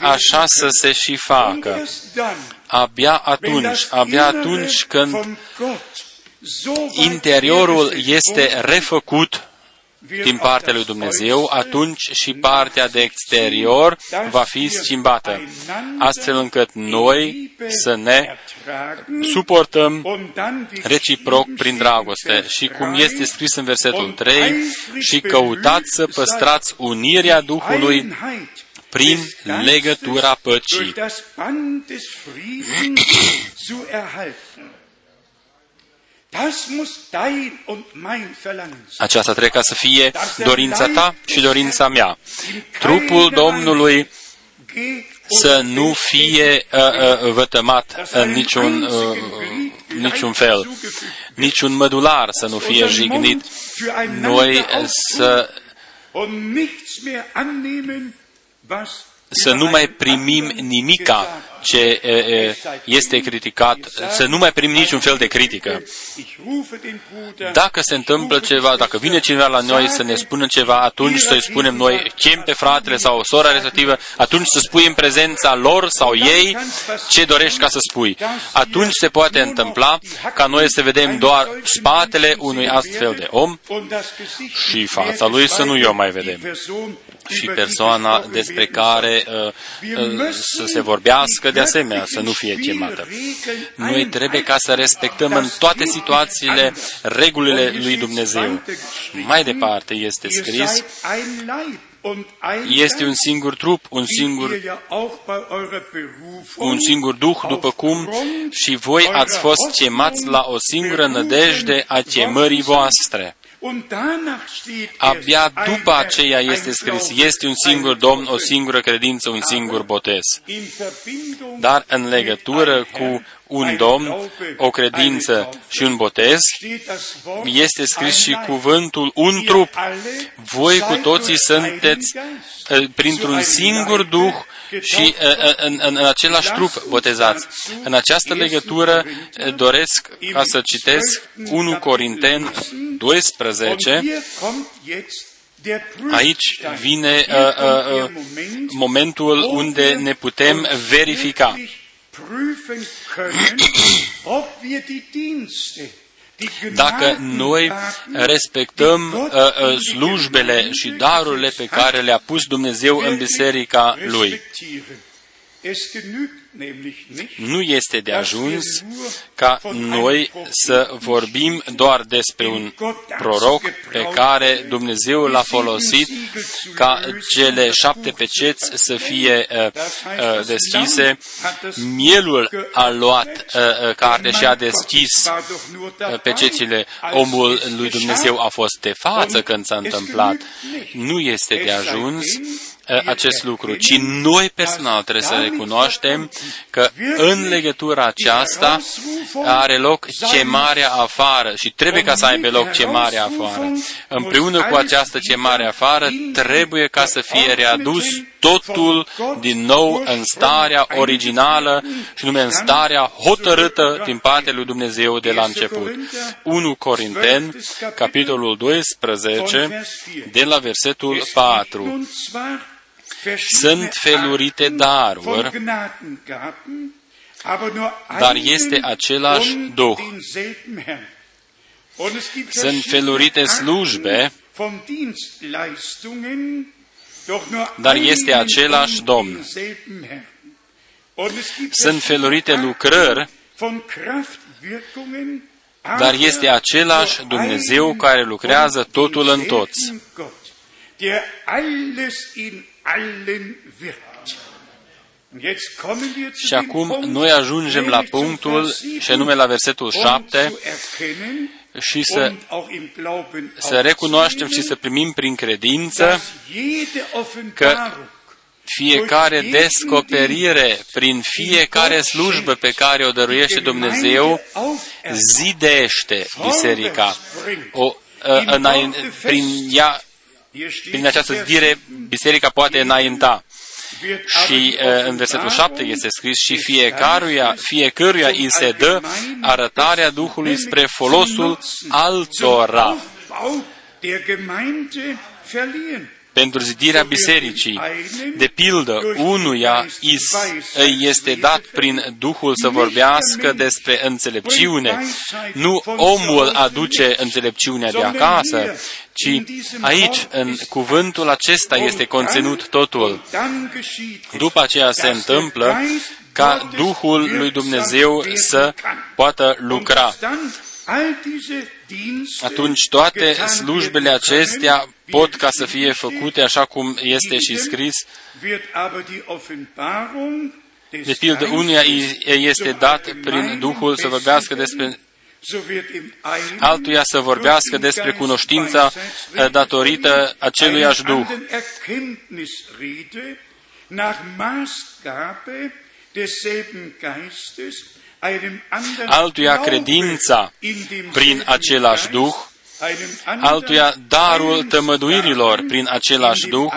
S2: așa să se și facă. Abia atunci, abia atunci când interiorul este refăcut din partea lui Dumnezeu, atunci și partea de exterior va fi schimbată, astfel încât noi să ne suportăm reciproc prin dragoste. Și cum este scris în versetul 3, și căutați să păstrați unirea Duhului prin legătura păcii. [clears throat] [clears throat] Aceasta trebuie ca să fie dorința ta și dorința mea. Trupul Domnului să nu fie uh, uh, vătămat în niciun, uh, niciun fel, niciun mădular să nu fie jignit. Noi să să nu mai primim nimica ce este criticat, să nu mai primim niciun fel de critică. Dacă se întâmplă ceva, dacă vine cineva la noi să ne spună ceva, atunci să-i spunem noi, chem pe fratele sau sora respectivă, atunci să spui în prezența lor sau ei ce dorești ca să spui. Atunci se poate întâmpla ca noi să vedem doar spatele unui astfel de om și fața lui să nu o mai vedem și persoana despre care uh, uh, să se vorbească de asemenea, să nu fie chemată. Noi trebuie ca să respectăm în toate situațiile regulile lui Dumnezeu. Mai departe este scris, este un singur trup, un singur, un singur duh, după cum și voi ați fost chemați la o singură nădejde a chemării voastre. Abia după aceea este scris, este un singur Domn, o singură credință, un singur botez. Dar în legătură cu un Domn, o credință și un botez, este scris și cuvântul un trup. Voi cu toții sunteți eh, printr-un singur Duh și în, în, în același trup botezați. În această legătură doresc ca să citesc 1 Corinten 12. Aici vine uh, uh, uh, momentul unde ne putem verifica [clears throat] dacă noi respectăm uh, uh, slujbele și darurile pe care le-a pus Dumnezeu în biserica Lui. Nu este de ajuns ca noi să vorbim doar despre un proroc pe care Dumnezeu l-a folosit ca cele șapte peceți să fie uh, uh, deschise. Mielul a luat uh, uh carte și a deschis uh, pecețile. Omul lui Dumnezeu a fost de față când s-a întâmplat. Nu este de ajuns acest lucru, ci noi personal trebuie să recunoaștem că în legătura aceasta are loc chemarea afară și trebuie ca să aibă loc chemarea afară. Împreună cu această chemare afară trebuie ca să fie readus totul din nou în starea originală și nume în starea hotărâtă din partea lui Dumnezeu de la început. 1 Corinten, capitolul 12, de la versetul 4 sunt felurite daruri, dar este același Duh. Sunt felurite slujbe, dar este același Domn. Sunt felurite lucrări, dar este același Dumnezeu care lucrează totul în toți. Și acum noi ajungem la punctul, și anume la versetul 7, și să, să recunoaștem și să primim prin credință că fiecare descoperire, prin fiecare slujbă pe care o dăruiește Dumnezeu, zidește biserica. O, prin ea prin această zidire, biserica poate înainta. Și în versetul 7 este scris și fiecăruia, fiecăruia îi se dă arătarea Duhului spre folosul altora. Pentru zidirea bisericii. De pildă, unuia îi este dat prin Duhul să vorbească despre înțelepciune. Nu omul aduce înțelepciunea de acasă, ci aici, în cuvântul acesta, este conținut totul. După aceea se întâmplă ca Duhul lui Dumnezeu să poată lucra. Atunci toate slujbele acestea pot ca să fie făcute așa cum este și scris. De pildă, unuia este dat prin Duhul să vorbească despre altuia să vorbească despre cunoștința datorită aceluiași Duh altuia credința prin același Duh, altuia darul tămăduirilor prin același Duh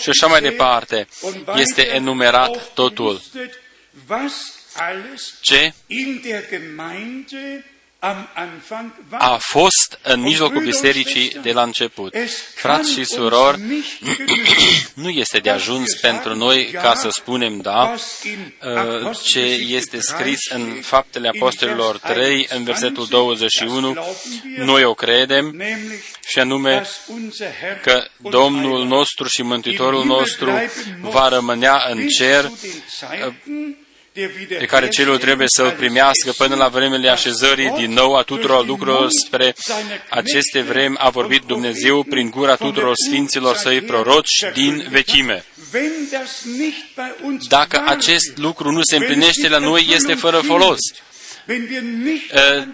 S2: și așa mai departe. Este enumerat totul. Ce a fost în mijlocul bisericii de la început. Frați și surori, [clears throat] nu este de ajuns pentru noi ca să spunem da uh, ce este scris în Faptele Apostolilor 3, în versetul 21, noi o credem, și anume că Domnul nostru și Mântuitorul nostru va rămânea în cer pe care celul trebuie să-l primească până la vremele așezării din nou a tuturor lucrurilor spre aceste vremi a vorbit Dumnezeu prin gura tuturor sfinților săi proroci din vechime. Dacă acest lucru nu se împlinește la noi, este fără folos. Uh,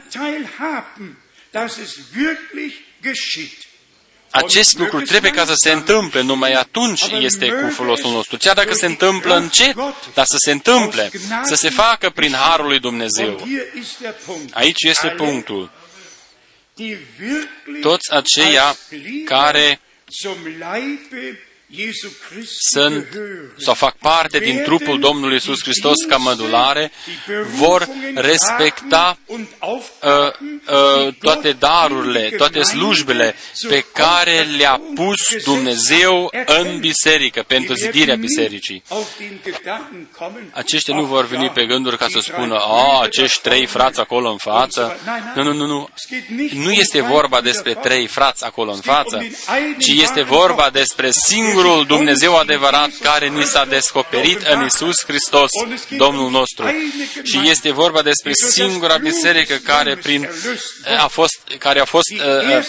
S2: acest lucru trebuie ca să se întâmple, numai atunci este cu folosul nostru. Chiar dacă se întâmplă încet, dar să se întâmple, să se facă prin Harul lui Dumnezeu. Aici este punctul. Toți aceia care sunt sau fac parte din trupul Domnului Isus Hristos ca mădulare, vor respecta uh, uh, toate darurile, toate slujbele pe care le-a pus Dumnezeu în biserică, pentru zidirea bisericii. Aceștia nu vor veni pe gânduri ca să spună, a, acești trei frați acolo în față. Nu, nu, nu, nu. Nu este vorba despre trei frați acolo în față, ci este vorba despre singur singurul Dumnezeu adevărat care ni s-a descoperit în Isus Hristos, Domnul nostru. Și este vorba despre singura biserică care, prin, a fost, care a fost uh,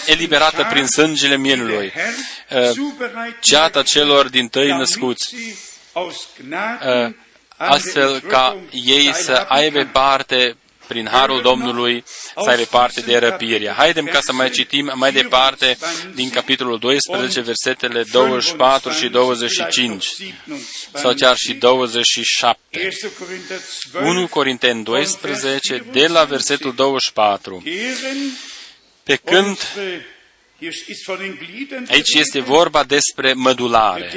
S2: eliberată prin sângele mielului, uh, ceata celor din tăi născuți, uh, astfel ca ei să aibă parte prin harul Domnului să aibă parte de răpire. Haidem ca să mai citim mai departe din capitolul 12, versetele 24 și 25, sau chiar și 27. 1 Corinteni 12, de la versetul 24. Pe când Aici este vorba despre mădulare.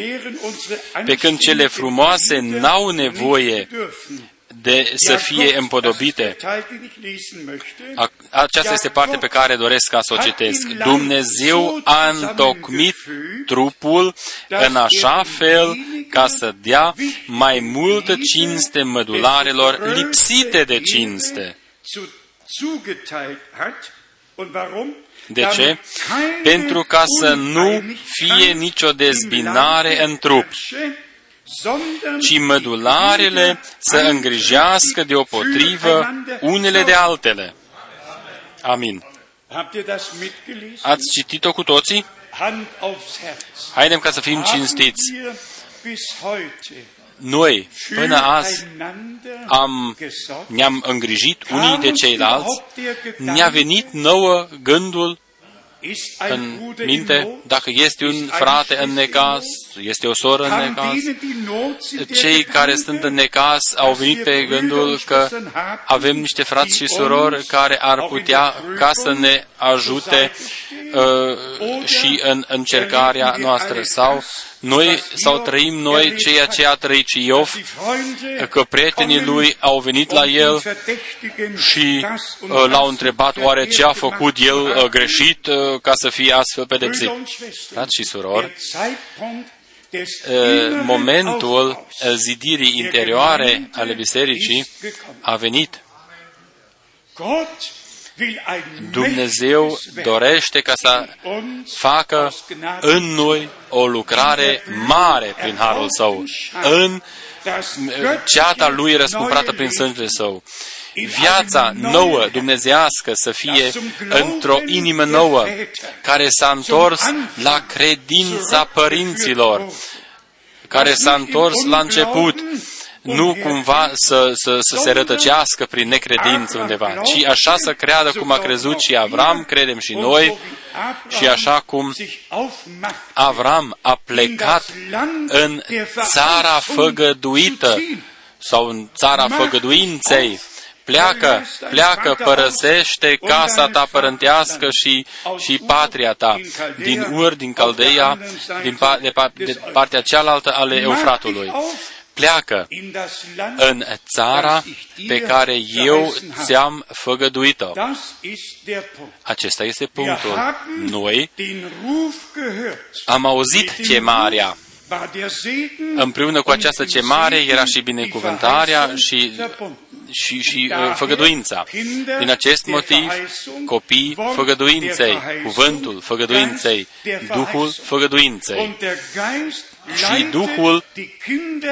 S2: Pe când cele frumoase n-au nevoie de să fie împodobite. Aceasta este partea pe care doresc ca să o citesc. Dumnezeu a întocmit trupul în așa fel ca să dea mai multă cinste mădularelor lipsite de cinste. De ce? Pentru ca să nu fie nicio dezbinare în trup, ci mădularele să îngrijească deopotrivă unele de altele. Amin. Ați citit-o cu toții? Haidem ca să fim cinstiți. Noi, până azi, am, ne-am îngrijit unii de ceilalți, ne-a venit nouă gândul în minte, dacă este un frate în necaz, este o soră în necaz, cei care sunt în necaz au venit pe gândul că avem niște frați și surori care ar putea ca să ne ajute uh, și în încercarea noastră. sau noi sau trăim noi ceea ce a trăit și Iov, că prietenii lui au venit la el și uh, l-au întrebat oare ce a făcut el uh, greșit uh, ca să fie astfel pedepsit. Frați și surori, momentul zidirii interioare ale bisericii a venit. Dumnezeu dorește ca să facă în noi o lucrare mare prin harul său, în ceata lui răscumpărată prin sângele său. Viața nouă, dumnezească, să fie într-o inimă nouă, care s-a întors la credința părinților, care s-a întors la început, nu cumva să, să, să se rătăcească prin necredință undeva, ci așa să creadă cum a crezut și Avram, credem și noi, și așa cum Avram a plecat în țara făgăduită sau în țara făgăduinței, pleacă, pleacă, părăsește casa ta părântească și, și patria ta, din Ur, din Caldeia, din pa, de, de partea cealaltă ale Eufratului pleacă în țara pe care eu ți-am făgăduit-o. Acesta este punctul. Noi am auzit chemarea. Împreună cu această chemare era și binecuvântarea și, și, și uh, făgăduința. Din acest motiv, copii făgăduinței, cuvântul făgăduinței, Duhul făgăduinței și Duhul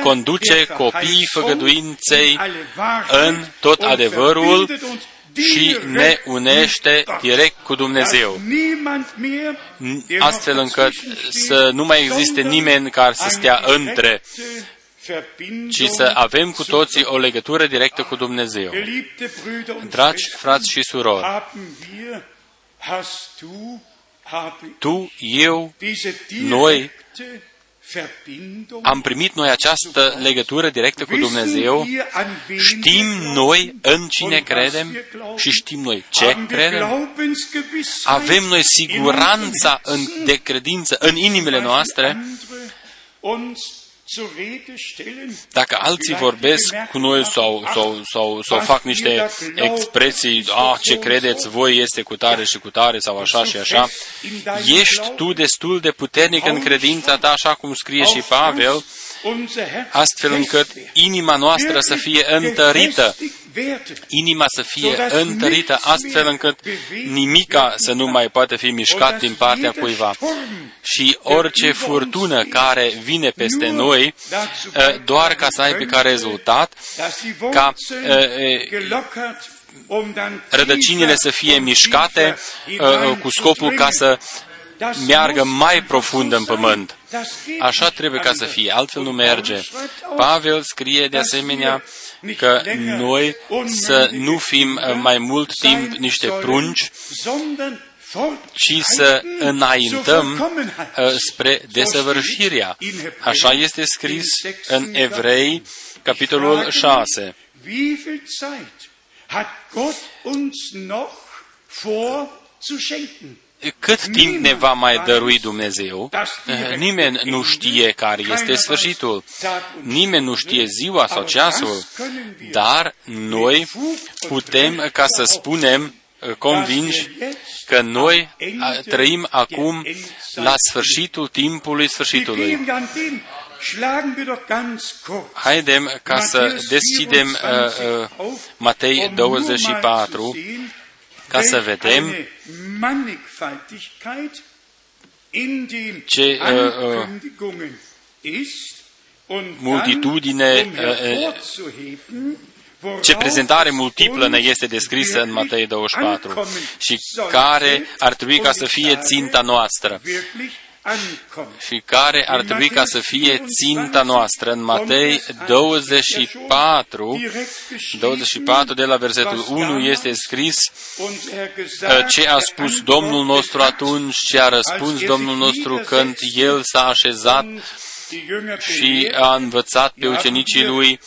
S2: conduce copiii făgăduinței în tot adevărul și ne unește direct cu Dumnezeu, astfel încât să nu mai existe nimeni care să stea între, ci să avem cu toții o legătură directă cu Dumnezeu. Dragi frați și surori, tu, eu, noi am primit noi această legătură directă cu Dumnezeu, știm noi în cine credem și știm noi ce credem. Avem noi siguranța în, de credință în inimile noastre dacă alții vorbesc cu noi sau, sau, sau, sau fac niște expresii, ah, ce credeți voi este cu tare și cu tare sau așa și așa, ești tu destul de puternic în credința ta, așa cum scrie și Pavel, astfel încât inima noastră să fie întărită, inima să fie întărită, astfel încât nimica să nu mai poate fi mișcat din partea cuiva. Și orice furtună care vine peste noi, eh, doar ca să aibă ca rezultat, ca eh, rădăcinile să fie mișcate eh, cu scopul ca să meargă mai profund în pământ. Așa trebuie ca să fie, altfel nu merge. Pavel scrie de asemenea că noi să nu fim mai mult timp niște prunci, ci să înaintăm uh, spre desăvârșirea. Așa este scris în Evrei, capitolul 6. hat Gott uns noch vor zu schenken? Cât timp ne va mai dărui Dumnezeu, eh, nimeni nu știe care este sfârșitul, nimeni nu știe ziua sau ceasul, dar noi putem ca să spunem eh, convinși că noi trăim acum la sfârșitul timpului sfârșitului. Haidem ca să deschidem uh, uh, Matei 24 ca să vedem ce uh, uh, multitudine, uh, uh, ce prezentare multiplă ne este descrisă în Matei 24 și care ar trebui ca să fie ținta noastră și care ar trebui ca să fie ținta noastră. În Matei 24, 24 de la versetul 1 este scris ce a spus Domnul nostru atunci, ce a răspuns Domnul nostru când El s-a așezat și a învățat pe ucenicii lui.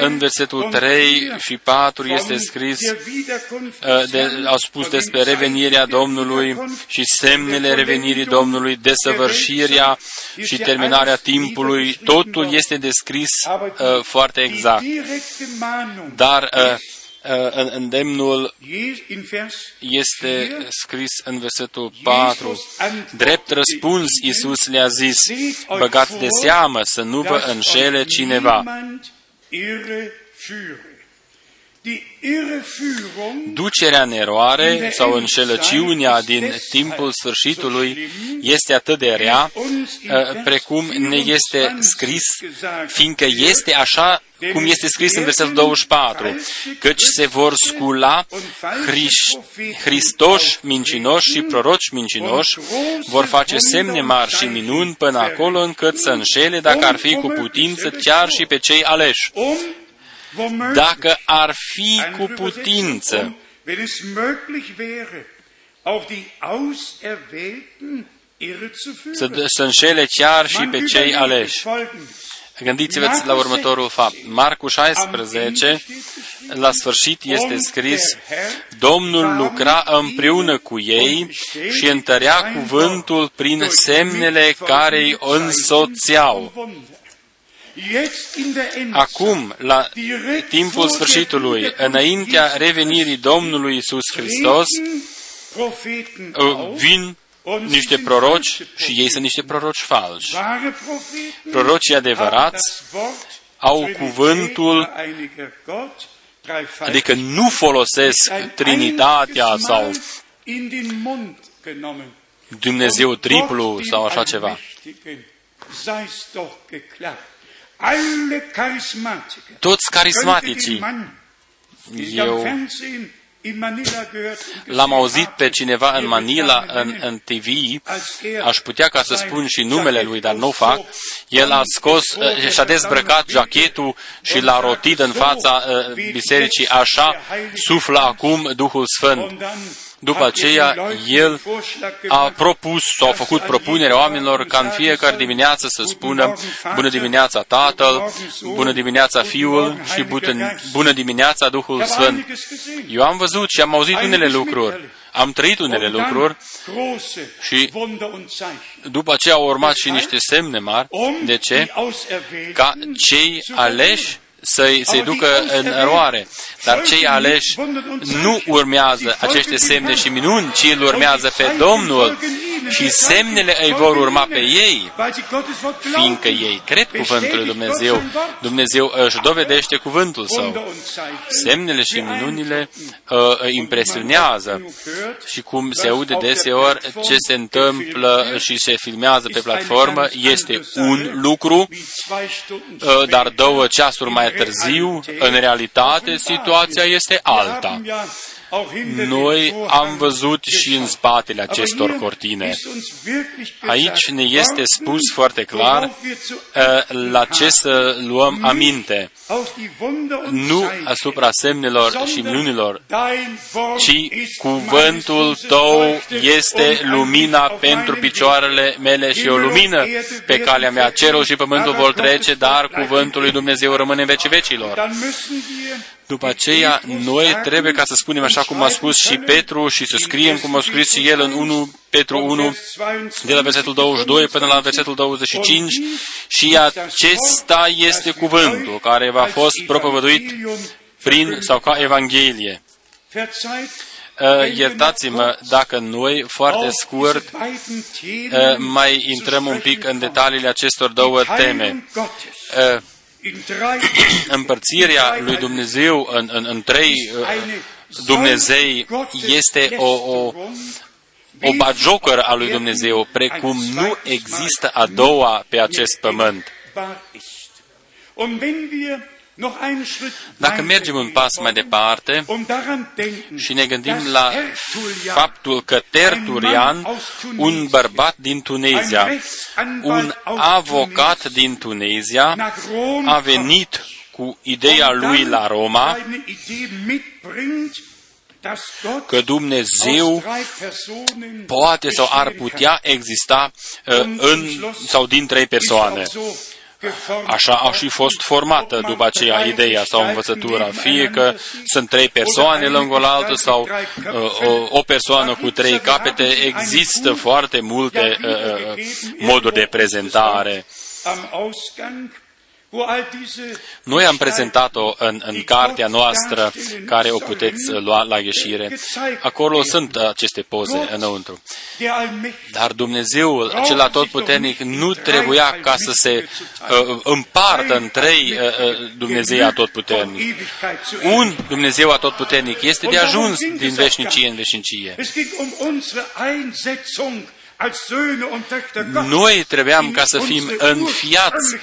S2: În versetul 3 și 4 este scris, de, au spus despre revenirea Domnului și semnele revenirii Domnului, desăvârșirea și terminarea timpului. Totul este descris uh, foarte exact. Dar uh, uh, îndemnul este scris în versetul 4. Drept răspuns, Iisus le-a zis, băgați de seamă să nu vă înșele cineva. Ducerea în eroare sau înșelăciunea din timpul sfârșitului este atât de rea, uh, precum ne este scris, fiindcă este așa cum este scris în versetul 24, căci se vor scula Hristoși mincinoși și proroci mincinoși, vor face semne mari și minuni până acolo încât să înșele, dacă ar fi cu putință, chiar și pe cei aleși dacă ar fi cu putință, să, să înșele chiar și pe cei aleși. Gândiți-vă la următorul fapt. Marcu 16, la sfârșit este scris, Domnul lucra împreună cu ei și întărea cuvântul prin semnele care îi însoțeau. Acum, la timpul sfârșitului, înaintea revenirii Domnului Isus Hristos, uh, vin niște proroci și ei sunt niște proroci falși. Prorocii adevărați au cuvântul, adică nu folosesc Trinitatea sau Dumnezeu triplu sau așa ceva. Toți carismaticii. Eu L-am auzit pe cineva în Manila, în, în TV, aș putea ca să spun și numele lui, dar nu fac. El a scos uh, și-a dezbrăcat jachetul și l-a rotit în fața uh, bisericii, așa suflă acum Duhul Sfânt. După aceea, el a propus sau a făcut propunere oamenilor ca în fiecare dimineață să spună Bună dimineața Tatăl, Bună dimineața Fiul și Bună dimineața Duhul Sfânt. Eu am văzut și am auzit unele lucruri, am trăit unele lucruri și după aceea au urmat și niște semne mari. De ce? Ca cei aleși să-i, să ducă în eroare. Dar cei aleși nu urmează aceste semne și minuni, ci îl urmează pe Domnul și semnele îi vor urma pe ei, fiindcă ei cred cuvântul lui Dumnezeu. Dumnezeu își dovedește cuvântul său. Semnele și minunile uh, impresionează. Și cum se aude deseori ce se întâmplă și se filmează pe platformă, este un lucru, uh, dar două ceasuri mai târziu, în realitate, situația este alta. Noi am văzut și în spatele acestor cortine. Aici ne este spus foarte clar uh, la ce să luăm aminte. Nu asupra semnelor și minunilor, ci cuvântul tău este lumina pentru picioarele mele și o lumină pe calea mea. Cerul și pământul vor trece, dar cuvântul lui Dumnezeu rămâne în vecii vecilor. După aceea, noi trebuie ca să spunem așa cum a spus și Petru și să scriem cum a scris și el în 1 Petru 1, de la versetul 22 până la versetul 25, și acesta este cuvântul care va fost propovăduit prin sau ca Evanghelie. Uh, iertați-mă dacă noi, foarte scurt, uh, mai intrăm un pic în detaliile acestor două teme. Uh, împărțirea lui Dumnezeu în, în, în trei uh, Dumnezei este o, o, o bagiocără a lui Dumnezeu, precum nu există a doua pe acest pământ. Dacă mergem un pas mai departe și ne gândim la faptul că Terturian, un bărbat din Tunezia, un avocat din Tunezia, a venit cu ideea lui la Roma, că Dumnezeu poate sau ar putea exista uh, în sau din trei persoane. Așa a și fost formată după aceea ideea sau învățătura, fie că sunt trei persoane lângă o altă sau uh, o, o persoană cu trei capete, există foarte multe uh, uh moduri de prezentare. Noi am prezentat-o în, în cartea noastră, care o puteți lua la ieșire. Acolo sunt aceste poze înăuntru. Dar Dumnezeul, acela atotputernic, nu trebuia ca să se uh, împartă în trei uh, uh Dumnezei atotputernic. Un Dumnezeu atotputernic este de ajuns din veșnicie în veșnicie. Noi trebuiam ca să fim înfiați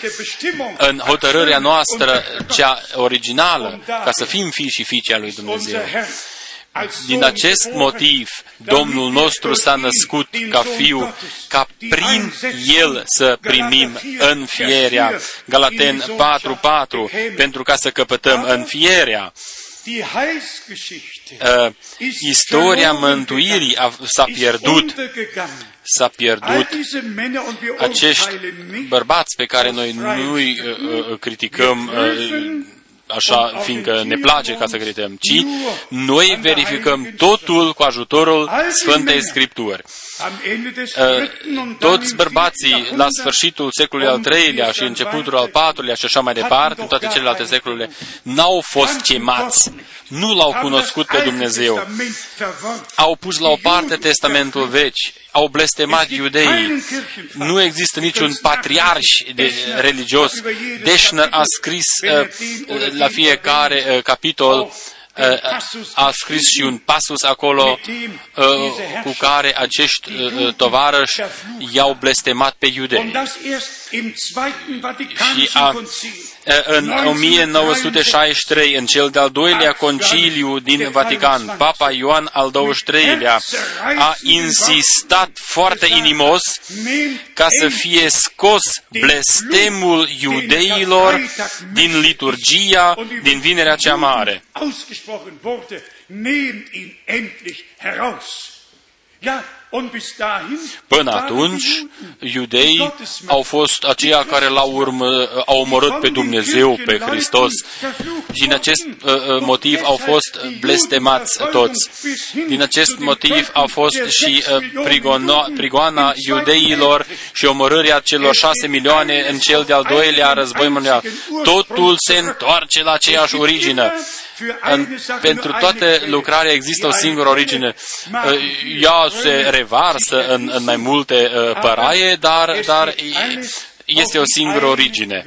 S2: în hotărârea noastră, cea originală, ca să fim fii și fiice a lui Dumnezeu. Din acest motiv, Domnul nostru s-a născut ca fiu, ca prin El să primim înfierea. Galaten 4.4, pentru ca să căpătăm înfierea. Uh, istoria mântuirii s-a pierdut s-a pierdut acești bărbați pe care noi nu îi uh, uh, criticăm uh, așa, fiindcă ne place ca să credem, ci noi verificăm totul cu ajutorul Sfântei Scripturi. Toți bărbații la sfârșitul secolului al III-lea și începutul al IV-lea și așa mai departe, în toate celelalte secolele, n-au fost chemați, nu l-au cunoscut pe Dumnezeu. Au pus la o parte testamentul vechi, au blestemat iudeii. Nu există niciun patriarh de religios. Deschner a scris uh, la fiecare uh, capitol a scris și un pasus acolo cu care acești tovarăși i-au blestemat pe iudei. Și a, în 1963, în cel de-al doilea conciliu din Vatican, Papa Ioan al XXIII-lea a insistat foarte inimos ca să fie scos blestemul iudeilor din liturgia din Vinerea cea Mare. Până atunci, iudeii au fost aceia care l-au urmă, au omorât pe Dumnezeu, pe Hristos. Și din acest uh, uh motiv au fost blestemați toți. Din acest motiv a fost și uh, prigoana, prigoana iudeilor și omorârea celor șase milioane în cel de-al doilea război mondial. Totul se întoarce la aceeași origine în, pentru toate lucrarea există o singură origine. Ea se revarsă în, în mai multe uh, păraie, dar, dar este o singură origine.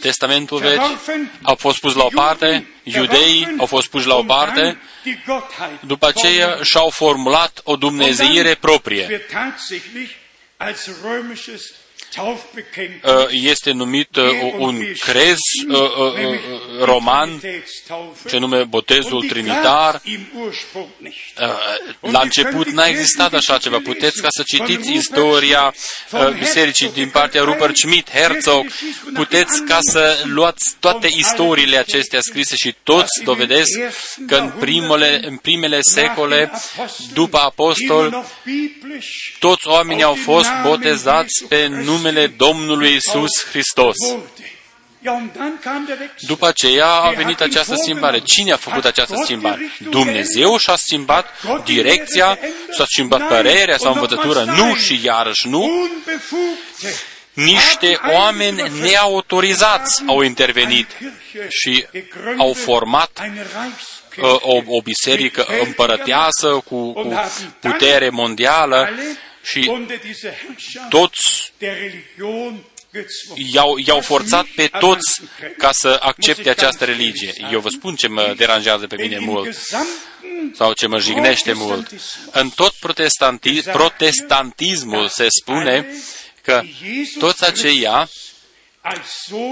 S2: Testamentul vechi a fost pus la o parte, iudeii au fost puși la o parte, după aceea și-au formulat o dumnezeire proprie Uh, este numit uh, un crez uh, roman, ce nume botezul trinitar. La început n-a existat așa ceva. Puteți ca să citiți istoria bisericii din partea Rupert Schmidt, Herzog, puteți ca să luați toate istoriile acestea scrise și toți dovedesc că în primele, în primele secole, după apostol, toți oamenii au fost botezați pe numele numele Domnului Isus Hristos. După aceea a venit această schimbare. Cine a făcut această schimbare? Dumnezeu și-a schimbat direcția, s-a schimbat părerea sau învățătură? Nu și iarăși nu. Niște oameni neautorizați au intervenit și au format uh, o, o biserică împărăteasă cu, cu putere mondială și toți i-au, i-au forțat pe toți ca să accepte această religie. Eu vă spun ce mă deranjează pe mine mult sau ce mă jignește mult. În tot protestantismul se spune că toți aceia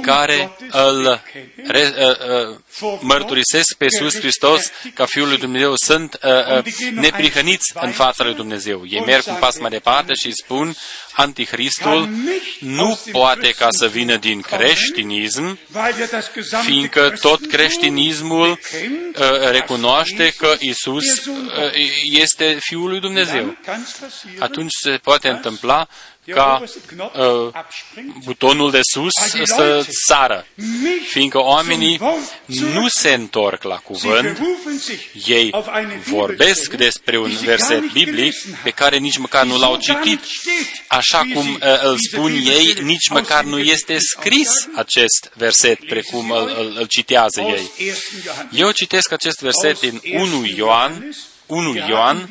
S2: care îl re, uh, uh, mărturisesc pe Iisus Hristos ca Fiul lui Dumnezeu. Sunt uh, uh, neprihăniți în fața lui Dumnezeu. Ei merg un pas mai departe și spun Antichristul nu poate ca să vină din creștinism, fiindcă tot creștinismul uh, recunoaște că Isus uh, este Fiul lui Dumnezeu. Atunci se poate întâmpla ca uh, butonul de sus să sară, fiindcă oamenii nu se întorc la cuvânt, ei vorbesc despre un verset biblic pe care nici măcar nu l-au citit. Așa cum uh, îl spun ei, nici măcar nu este scris acest verset precum îl, îl, îl citează ei. Eu citesc acest verset din 1 Ioan, 1 Ioan,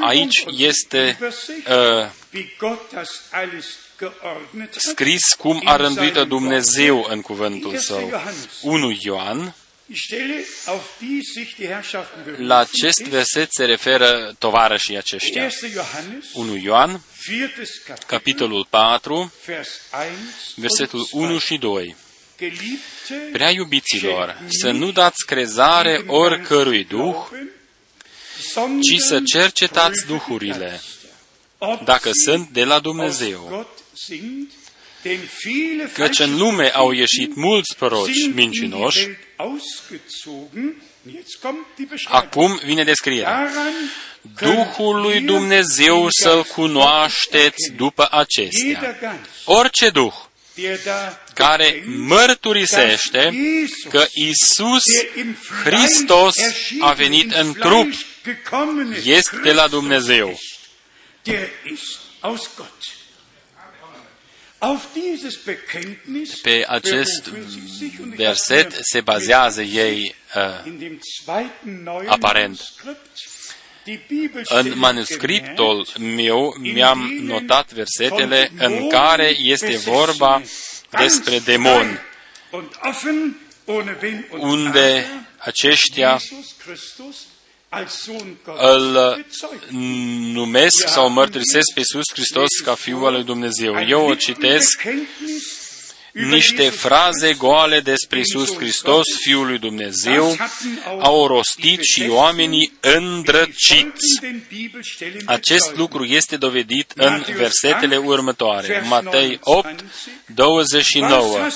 S2: Aici este uh, scris cum a rânduit Dumnezeu în cuvântul său. 1 Ioan, la acest verset se referă tovarășii aceștia. 1 Ioan, capitolul 4, versetul 1 și 2. Prea iubiților, să nu dați crezare oricărui duh, ci să cercetați duhurile, dacă sunt de la Dumnezeu. Căci în lume au ieșit mulți proroci mincinoși, acum vine descrierea. Duhul lui Dumnezeu să-L cunoașteți după acestea. Orice Duh care mărturisește că Isus Hristos a venit în trup este de la Dumnezeu. Pe acest verset se bazează ei uh, aparent. În manuscriptul meu mi-am notat versetele în care este vorba despre demoni, unde aceștia îl numesc sau mărturisesc pe Iisus Hristos ca Fiul al lui Dumnezeu. Eu o citesc niște fraze goale despre Iisus Hristos, Fiul lui Dumnezeu, au rostit și oamenii îndrăciți. Acest lucru este dovedit în versetele următoare. Matei 8, 29.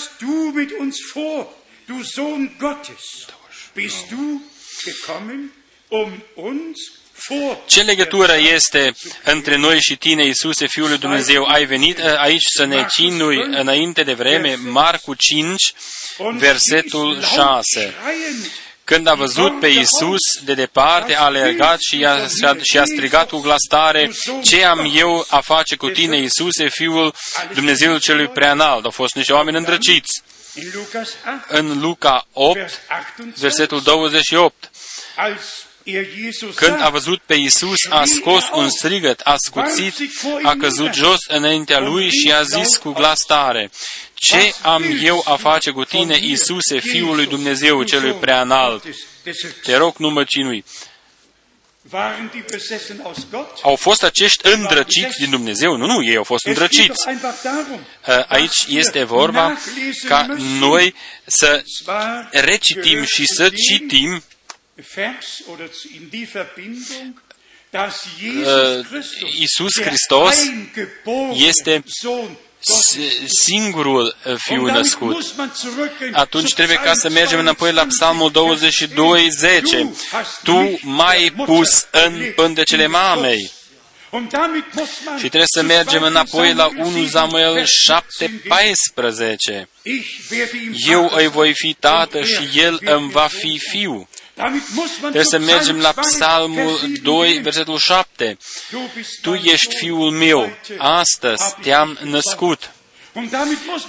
S2: Du Sohn Gottes, bist du gekommen, ce legătură este între noi și tine, Iisuse, Fiul lui Dumnezeu? Ai venit uh, aici să ne cinui înainte de vreme, Marcu 5, versetul 6. Când a văzut pe Iisus de departe, a alergat și a, și a strigat cu glas tare, Ce am eu a face cu tine, Iisuse, Fiul Dumnezeului celui preanalt? Au fost niște oameni îndrăciți. În Luca 8, versetul 28, când a văzut pe Iisus, a scos un strigăt, a scuțit, a căzut jos înaintea lui și a zis cu glas tare, Ce am eu a face cu tine, Iisuse, Fiul lui Dumnezeu, celui preanalt? Te rog, nu mă cinui. Au fost acești îndrăciți din Dumnezeu? Nu, nu, ei au fost îndrăciți. Aici este vorba ca noi să recitim și să citim Iisus Hristos este singurul uh, fiu născut. Atunci trebuie ca să mergem înapoi la Psalmul 22, 10. Tu m-ai pus în pântecele mamei. Și trebuie să mergem înapoi la 1 Samuel 7, 14. Eu îi voi fi tată și el îmi va fi fiu. Trebuie să mergem la Psalmul 2, versetul 7. Tu ești fiul meu, astăzi te-am născut.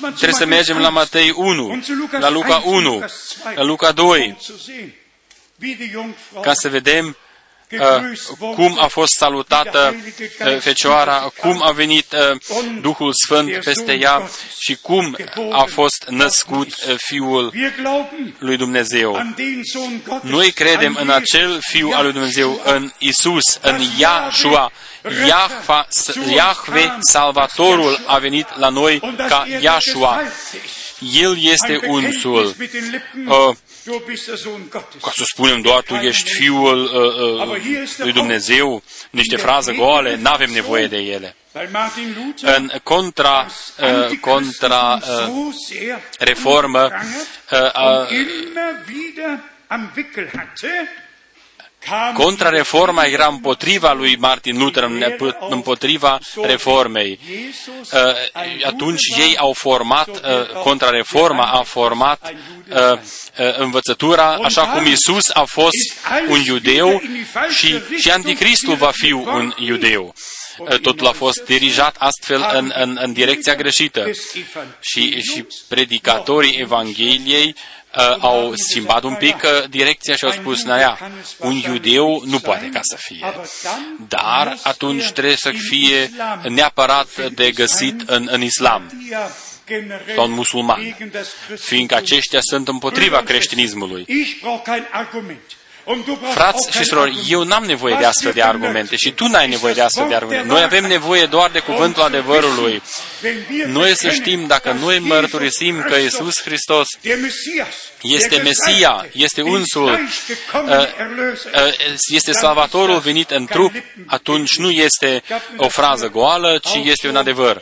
S2: Trebuie să mergem la Matei 1, la Luca 1, la Luca 2, ca să vedem cum a fost salutată uh, Fecioara, cum a venit uh, Duhul Sfânt peste ea și cum a fost născut uh, Fiul lui Dumnezeu. Noi credem în acel Fiu al lui Dumnezeu, în Isus, în Iahua, Iahve, Salvatorul, a venit la noi ca Iahua. El este unsul. Uh, ca să spunem doar tu ești fiul uh, uh, lui Dumnezeu, niște fraze goale, nu avem nevoie de ele. În contra, uh, contra uh, reformă, uh, uh, Contrareforma era împotriva lui Martin Luther, împotriva reformei. Uh, atunci ei au format, uh, contrareforma a format uh, învățătura, așa cum Isus a fost un iudeu și, și anticristul va fi un iudeu totul a fost dirijat astfel în, în, în direcția greșită. Și, și predicatorii Evangheliei uh, au schimbat un pic uh, direcția și au spus, naia, un iudeu nu poate ca să fie. Dar atunci trebuie să fie neapărat de găsit în, în islam sau în musulman, fiindcă aceștia sunt împotriva creștinismului. Frați și surori, eu n-am nevoie de astfel de argumente și tu n-ai nevoie de astfel de argumente. Noi avem nevoie doar de cuvântul adevărului. Noi să știm, dacă noi mărturisim că Iisus Hristos este Mesia, este unsul, uh, uh, este Salvatorul venit în trup, atunci nu este o frază goală, ci este un adevăr.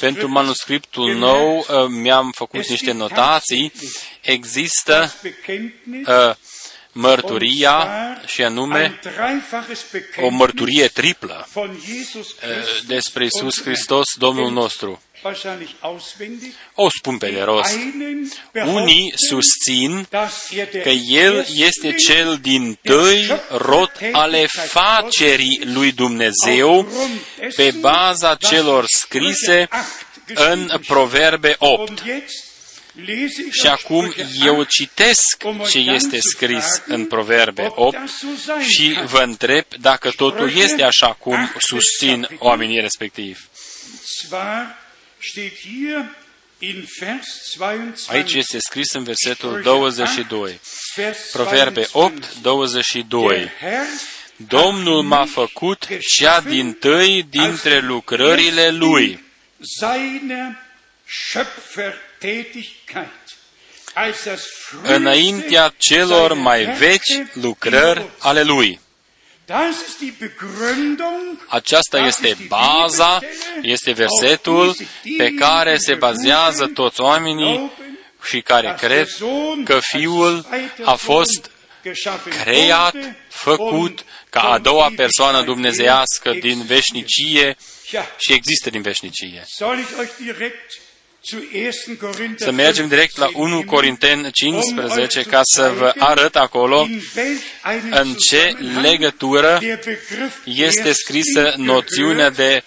S2: Pentru manuscriptul nou uh, mi-am făcut niște notații. Există uh, mărturia și anume o mărturie triplă uh, despre Isus Hristos, Domnul nostru. O spun pe de rost. Unii susțin că El este cel din tăi rot ale facerii lui Dumnezeu pe baza celor scrise în Proverbe 8. Și acum eu citesc ce este scris în Proverbe 8 și vă întreb dacă totul este așa cum susțin oamenii respectivi. Aici este scris în versetul 22. Proverbe 8, 22. Domnul m-a făcut cea din tăi dintre lucrările Lui. Înaintea celor mai vechi lucrări ale Lui. Aceasta este baza, este versetul pe care se bazează toți oamenii și care cred că Fiul a fost creat, făcut ca a doua persoană dumnezeiască din veșnicie și există din veșnicie. Să mergem direct la 1 Corinten 15 ca să vă arăt acolo în ce legătură este scrisă noțiunea de,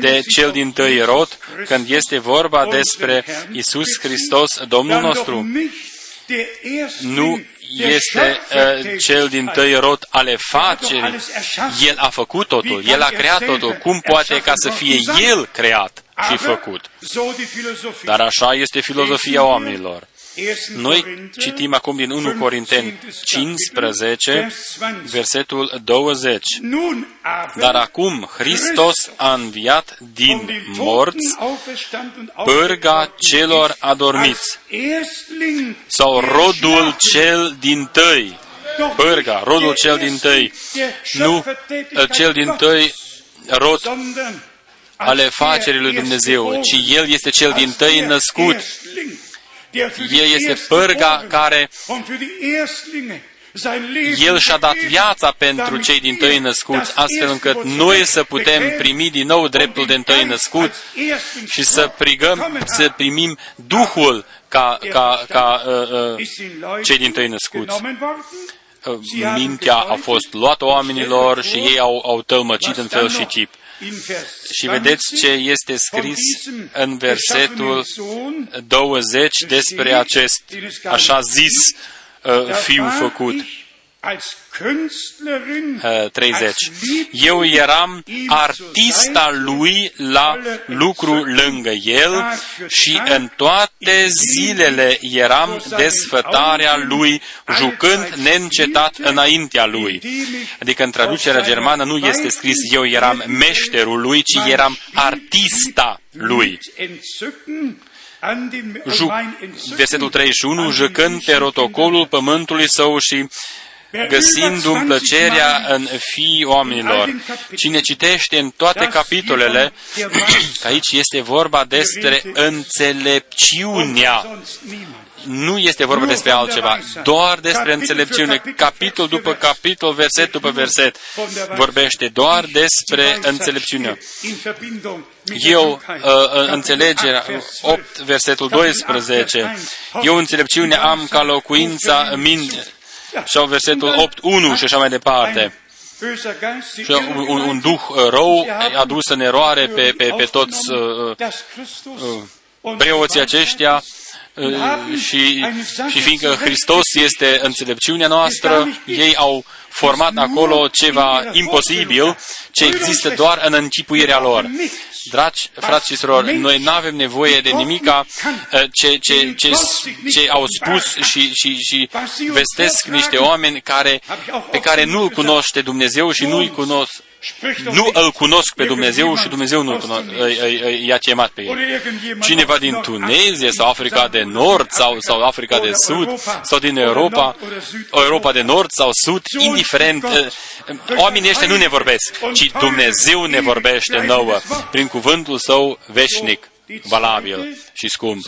S2: de cel din tăi rod când este vorba despre Isus Hristos, Domnul nostru. Nu este uh, cel din tăi rod ale facerii. El a făcut totul, El a creat totul. Cum poate ca să fie El creat? și făcut. Dar așa este filozofia oamenilor. Noi citim acum din 1 Corinteni 15, versetul 20. Dar acum Hristos a înviat din morți pârga celor adormiți, sau rodul cel din tăi, pârga, rodul cel din tăi, nu cel din tăi rod ale facerii lui Dumnezeu, ci El este cel din tăi născut. El este pârga care el și-a dat viața pentru cei din tăi născuți, astfel încât noi să putem primi din nou dreptul de întâi născut și să, prigăm, să primim Duhul ca, ca, ca uh, uh, cei din tăi născuți. Uh, mintea a fost luată oamenilor și ei au, au tălmăcit în fel și chip. Și vedeți ce este scris în versetul 20 despre acest așa zis uh, fiu făcut. 30. Eu eram artista lui la lucru lângă el și în toate zilele eram desfătarea lui, jucând neîncetat înaintea lui. Adică în traducerea germană nu este scris eu eram meșterul lui, ci eram artista lui. Ju- versetul 31, jucând pe rotocolul pământului său și găsindu-mi plăcerea în fiii oamenilor. Cine citește în toate capitolele, că [clears throat] aici este vorba despre înțelepciunea. nu este vorba despre altceva, doar despre înțelepciune. Capitol după capitol, verset după verset, vorbește doar despre înțelepciune. Eu uh, înțelegerea, 8, versetul 12, eu înțelepciune am ca locuința minte, sau versetul 8, 1 și așa mai departe. Și un, un duh rău a dus în eroare pe, pe, pe toți uh, uh, preoții aceștia și, și fiindcă Hristos este înțelepciunea noastră, ei au format acolo ceva imposibil ce există doar în închipuirea lor. Dragi frați și surori, noi nu avem nevoie de nimica ce, ce, ce, ce au spus și, și, și vestesc niște oameni care, pe care nu-L cunoște Dumnezeu și nu-i cunosc, nu îl cunosc pe Dumnezeu și Dumnezeu nu i-a chemat pe el. Cineva din Tunezia sau Africa de Nord sau, sau Africa de Sud sau din Europa, Europa de Nord sau Sud, indiferent, oamenii ăștia nu ne vorbesc, ci Dumnezeu ne vorbește nouă prin cuvântul său veșnic valabil și scump.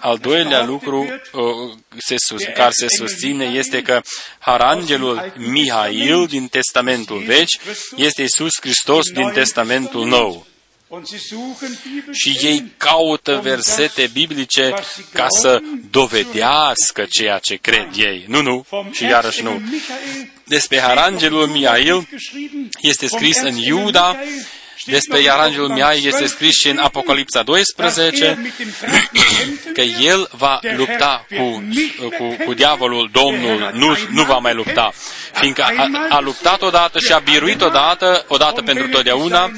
S2: Al doilea lucru uh, se sus, care se susține este că Harangelul Mihail din Testamentul Vechi este Isus Hristos din Testamentul Nou. Și ei caută versete biblice ca să dovedească ceea ce cred ei. Nu, nu, și iarăși nu. Despre Harangelul Mihail este scris în Iuda despre Iarangelul Miai este scris și în Apocalipsa 12 că el va lupta cu, cu, cu diavolul, Domnul, nu, nu va mai lupta, fiindcă a, a luptat odată și a biruit odată, odată pentru totdeauna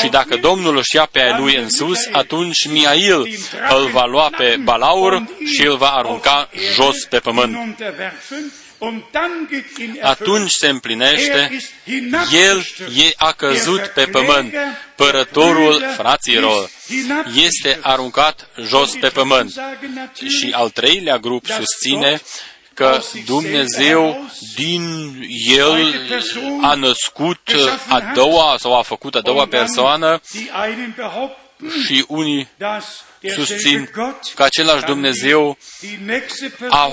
S2: și dacă Domnul își ia pe ai lui în sus, atunci Miail îl va lua pe Balaur și îl va arunca jos pe pământ atunci se împlinește, El a căzut pe pământ, părătorul fraților, este aruncat jos pe pământ. Și al treilea grup susține că Dumnezeu din El a născut a doua sau a făcut a doua persoană și unii susțin că același Dumnezeu a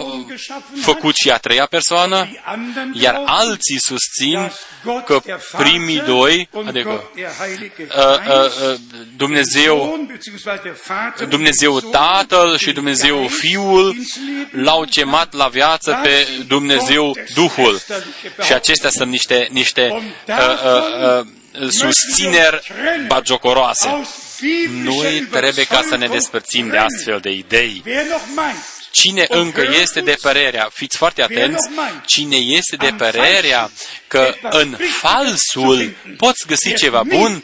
S2: făcut și a treia persoană, iar alții susțin că primii doi, adică Dumnezeu, Dumnezeu Tatăl și Dumnezeu Fiul l-au chemat la viață pe Dumnezeu Duhul. Și acestea sunt niște, niște uh, uh, uh, susțineri bagiocoroase. Noi trebuie ca să ne despărțim de astfel de idei. Cine încă este de părerea, fiți foarte atenți, cine este de părerea că în falsul poți găsi ceva bun,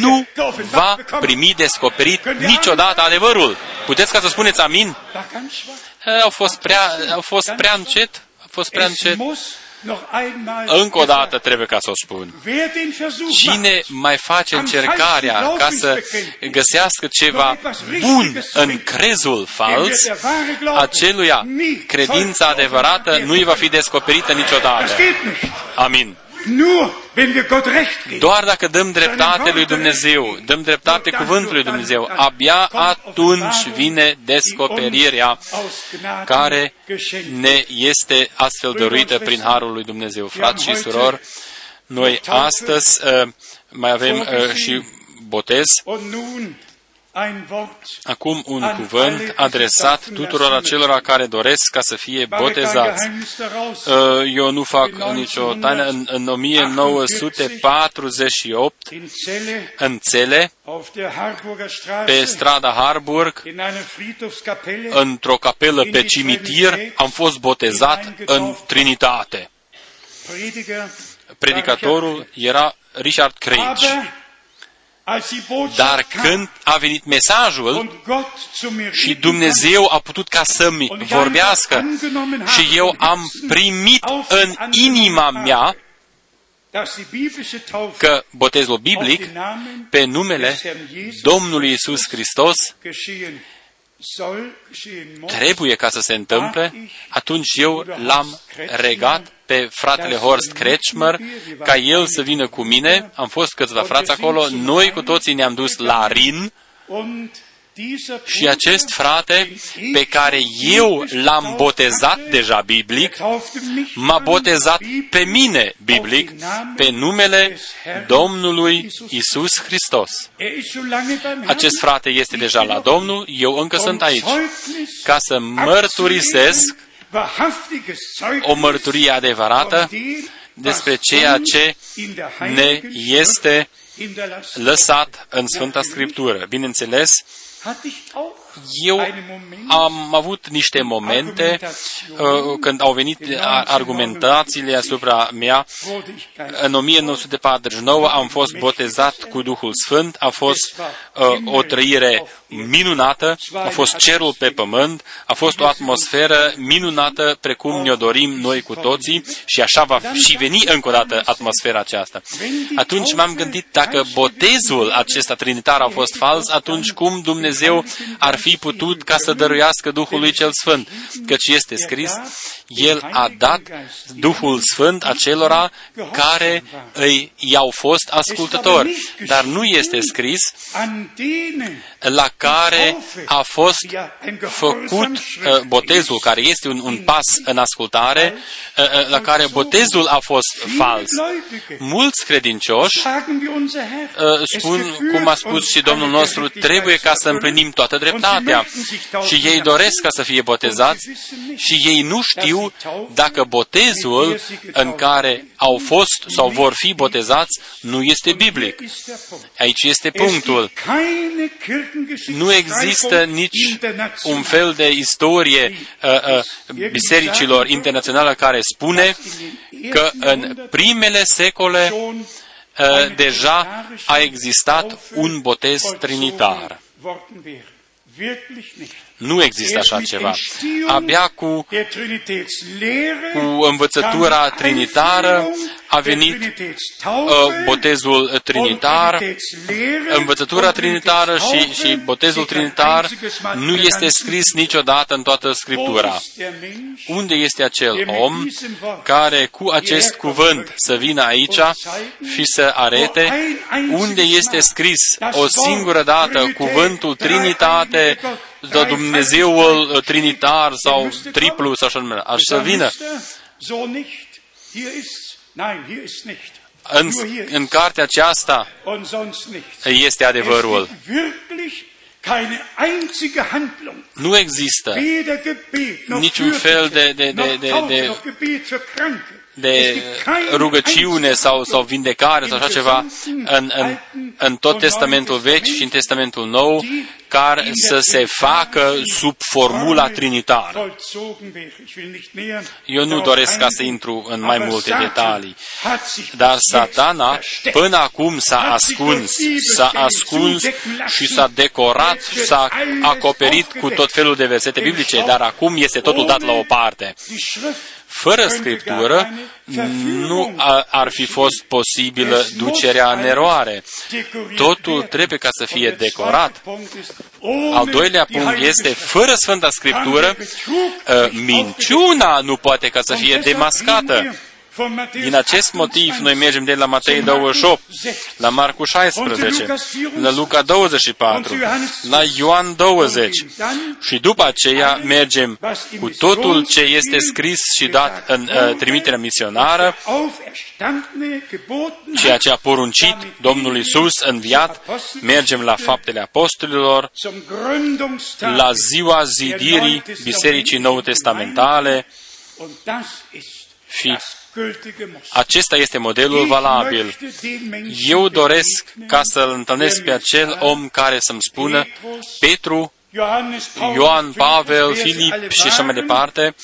S2: nu va primi descoperit niciodată adevărul. Puteți ca să spuneți amin? Au fost prea, au fost prea încet, au fost prea încet. Încă o dată trebuie ca să o spun. Cine mai face încercarea ca să găsească ceva bun în crezul fals, aceluia credința adevărată nu îi va fi descoperită niciodată. Amin. Doar dacă dăm dreptate lui Dumnezeu, dăm dreptate cuvântului lui Dumnezeu, abia atunci vine descoperirea care ne este astfel dăruită prin Harul lui Dumnezeu. Frați și surori, noi astăzi uh, mai avem uh, și botez.
S3: Ein Wort
S2: Acum un cuvânt adresat tuturor acelora care doresc ca să fie
S3: war kein
S2: botezați.
S3: Geheimnis daraus.
S2: Uh, Eu nu fac nicio taină. În, în 1948,
S3: in Celle
S2: în Țele,
S3: auf der Harburger
S2: pe
S3: Straße
S2: strada Harburg,
S3: in einer Friedhofskapelle
S2: într-o capelă pe cimitir, am fost botezat în Trinitate.
S3: Prediger
S2: Predicatorul era Richard Craig. Dar
S3: kam
S2: când a venit mesajul
S3: und Gott zu mir
S2: și
S3: reden
S2: Dumnezeu a putut ca să-mi
S3: und ich
S2: vorbească
S3: einfach angenommen
S2: și
S3: habe,
S2: eu am primit în inima mea
S3: dass die biblische Taufe
S2: că botezul
S3: auf
S2: biblic
S3: den Namen
S2: pe numele
S3: des Herrn Jesus?
S2: Domnului Isus Hristos?
S3: Geschehen soll, geschehen muss,
S2: trebuie ca să se întâmple, atunci eu l-am regat pe fratele Horst Kretschmer ca el să vină cu mine. Am fost câțiva frați acolo, noi cu toții ne-am dus la Rin.
S3: Und dieser
S2: și acest frate pe care eu l-am botezat deja biblic,
S3: taufte mich
S2: m-a botezat pe mine biblic pe numele Domnului Isus Hristos.
S3: Er ist schon lange beim Herrn.
S2: Acest frate este deja la Domnul, eu încă sunt
S3: um
S2: aici.
S3: Zeugnis
S2: ca să mărturisesc
S3: wahrhaftiges Zeugnis
S2: o mărturie adevărată
S3: von dem,
S2: despre
S3: was
S2: ceea
S3: uns
S2: ce
S3: in der
S2: ne
S3: Heiligen
S2: este
S3: Schrift hinterlassen
S2: lăsat în Sfânta Scriptură. Bineînțeles,
S3: hatte ich auch
S2: eu
S3: einen Moment?
S2: am avut niște momente uh, când au venit a- argumentațiile asupra mea.
S3: wurde ich geistlich.
S2: În 1949 am fost botezat cu Duhul Sfânt, a fost uh, o trăire minunată, a fost cerul pe pământ, a fost o atmosferă minunată precum ne-o dorim noi cu toții. Și așa va și veni încă o dată atmosfera aceasta. Atunci m-am gândit dacă botezul acesta trinitar a fost fals, atunci cum Dumnezeu ar fi putut ca să dăruiască Duhului cel Sfânt? Căci este scris, El a dat Duhul Sfânt acelora care îi i-au fost ascultători. Dar nu este scris
S3: An denen,
S2: la care a fost făcut uh, botezul, care este un, un pas în ascultare, uh, uh, la care botezul a fost fals. Mulți credincioși
S3: sagen wir unser Herr,
S2: uh, spun, cum a spus și Domnul nostru, trebuie ca să împlinim toată dreptatea. Și ei doresc ca să fie botezați și ei nu știu dacă botezul în care au fost sau vor fi botezați nu este biblic.
S3: ist der Punkt.
S2: Aici este
S3: Es
S2: punctul.
S3: gibt keine Kirchengeschichte
S2: Nu există nici un fel de istorie uh, uh, bisericilor internaționale care spune că în primele secole uh, deja a existat un botez trinitar. Nu există așa ceva. Abia cu, cu învățătura trinitară a venit uh, botezul trinitar, învățătura trinitară și, și botezul trinitar nu este scris niciodată în toată Scriptura. Unde este acel om care cu acest cuvânt să vină aici și să arete? Unde este scris o singură dată cuvântul Trinitate, de Dumnezeul trinitar sau triplu sau așa nume, aș să vină în, în cartea aceasta este adevărul. Nu există niciun fel de, de, de, de, de, de rugăciune sau, sau vindecare sau așa ceva în, în, în tot Testamentul Vechi și în Testamentul Nou care să se facă sub formula trinitară. Eu nu doresc ca să intru în mai multe detalii, dar satana până acum s-a ascuns, s-a ascuns și s-a decorat, s-a acoperit cu tot felul de versete biblice, dar acum este totul dat la o parte. Fără Scriptură nu ar fi fost posibilă ducerea în eroare. Totul trebuie ca să fie decorat. Al doilea punct este, fără Sfânta Scriptură, minciuna nu poate ca să fie demascată. Din acest motiv, noi mergem de la Matei 28, la Marcu 16, la Luca 24, la Ioan 20 și după aceea mergem cu totul ce este scris și dat în uh, trimiterea misionară, ceea ce a poruncit Domnul Isus înviat, mergem la faptele apostolilor, la ziua zidirii Bisericii Nou Testamentale și acesta este modelul valabil. Eu doresc ca să-l întâlnesc pe acel om care să-mi spună, Petru, Ioan, Pavel, Filip și așa mai departe,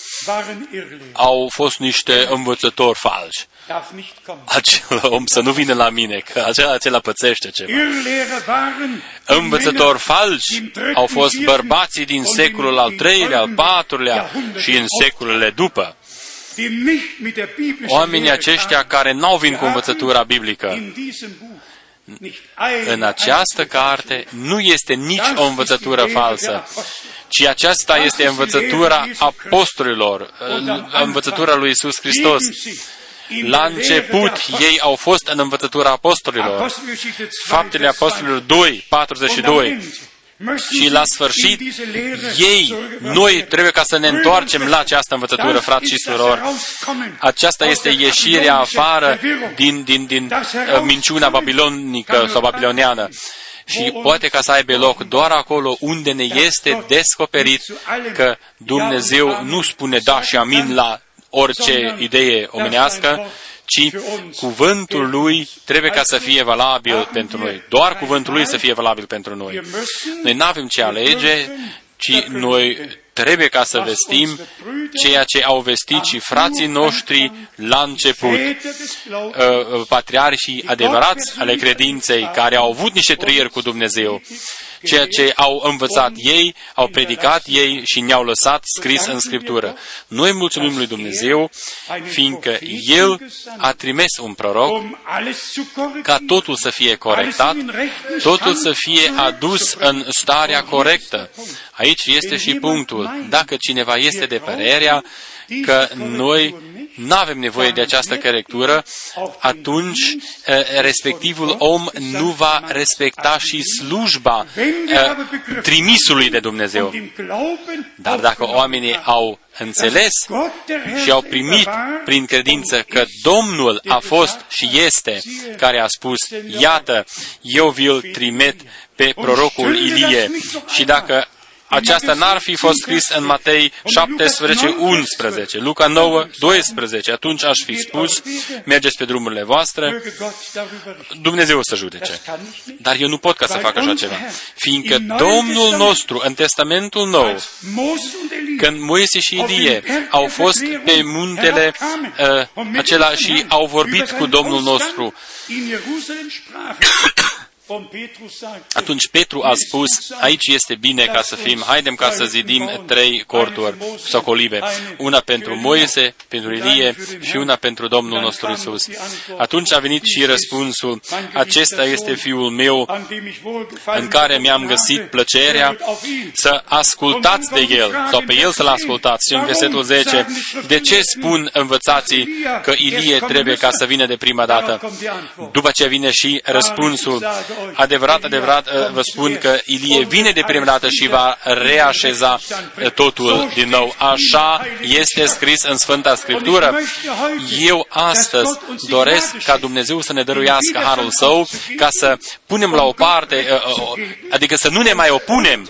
S2: au fost niște învățători falși. Acel om să nu vină la mine, că acela, acela pățește ceva. Învățători falși au fost bărbații din secolul al treilea, al patrulea și în secolele după. Oamenii aceștia care n-au vin cu învățătura biblică. În această carte nu este nici o învățătură falsă, ci aceasta este învățătura apostolilor, învățătura lui Isus Hristos. La început, ei au fost în învățătura apostolilor. Faptele apostolilor 2, 42 și la sfârșit, ei, noi trebuie ca să ne întoarcem la această învățătură, frați și surori. Aceasta este ieșirea afară din, din, din uh, minciuna babilonică sau babiloniană. Și poate ca să aibă loc doar acolo unde ne este descoperit că Dumnezeu nu spune da și amin la orice idee omenească, ci cuvântul lui trebuie ca să fie valabil pentru noi. Doar cuvântul lui să fie valabil pentru noi. Noi nu avem ce alege, ci noi trebuie ca să vestim ceea ce au vestit și frații noștri la început. Uh, uh, patriarhii adevărați ale credinței, care au avut niște trăieri cu Dumnezeu, ceea ce au învățat ei, au predicat ei și ne-au lăsat scris în Scriptură. Noi mulțumim lui Dumnezeu, fiindcă El a trimis un proroc ca totul să fie corectat, totul să fie adus în starea corectă. Aici este și punctul. Dacă cineva este de părerea că noi nu avem nevoie de această corectură, atunci respectivul om nu va respecta și slujba trimisului de Dumnezeu. Dar dacă oamenii au înțeles și au primit prin credință că Domnul a fost și este care a spus, iată, eu vi-l trimit pe prorocul Ilie. Și dacă aceasta n-ar fi fost scris în Matei 17, 11, Luca 9, 12. Atunci aș fi spus, mergeți pe drumurile voastre, Dumnezeu o să judece. Dar eu nu pot ca să fac așa ceva. Fiindcă Domnul nostru, în Testamentul Nou, când Moise și Ilie au fost pe muntele uh, acela și au vorbit cu Domnul nostru, atunci Petru a spus, aici este bine ca să fim, haidem ca să zidim trei corturi sau colibe, una pentru Moise, pentru Ilie și una pentru Domnul nostru Isus. Atunci a venit și răspunsul, acesta este Fiul meu în care mi-am găsit plăcerea să ascultați de El, sau pe El să-L ascultați. Și în versetul 10, de ce spun învățații că Ilie trebuie ca să vină de prima dată? După ce vine și răspunsul, adevărat, adevărat uh, vă spun că Ilie vine de prima dată și va reașeza uh, totul din nou. Așa este scris în Sfânta Scriptură. Eu astăzi doresc ca Dumnezeu să ne dăruiască harul său ca să punem la o parte, uh, adică să nu ne mai opunem,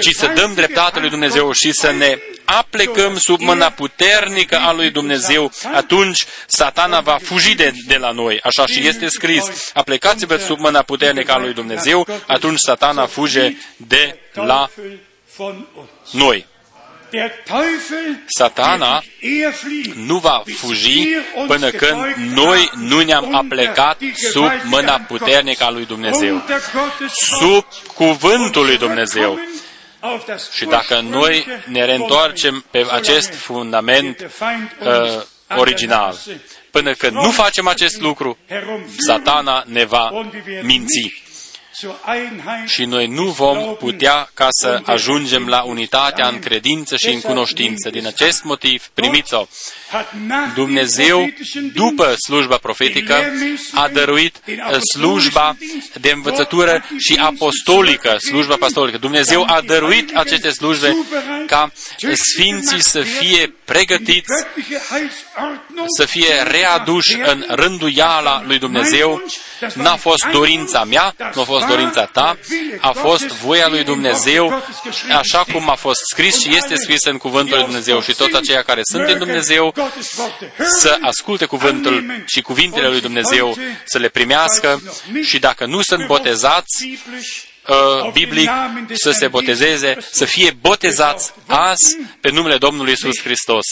S2: ci să dăm dreptate lui Dumnezeu și să ne aplecăm sub mâna puternică a lui Dumnezeu, atunci satana va fugi de, de la noi. Așa și este scris. Aplecați-vă sub mâna puternică a lui Dumnezeu, atunci satana fuge de la noi. Satana nu va fugi până când noi nu ne-am aplecat sub mâna puternică a lui Dumnezeu, sub cuvântul lui Dumnezeu. Și dacă noi ne reîntoarcem pe acest fundament uh, original, până când nu facem acest lucru, satana ne va minți. Și noi nu vom putea ca să ajungem la unitatea în credință și în cunoștință. Din acest motiv, primiți-o. Dumnezeu, după slujba profetică, a dăruit uh, slujba de învățătură și apostolică, slujba apostolică. Dumnezeu a dăruit aceste slujbe ca sfinții să fie pregătiți, să fie readuși în rânduiala lui Dumnezeu. N-a fost dorința mea, nu a fost dorința ta, a fost voia lui Dumnezeu, așa cum a fost scris și este scris în cuvântul lui Dumnezeu. Și toți aceia care sunt în Dumnezeu să asculte cuvântul și cuvintele lui Dumnezeu, să le primească și dacă nu sunt botezați, uh, biblic să se botezeze, să fie botezați azi pe numele Domnului Isus Hristos.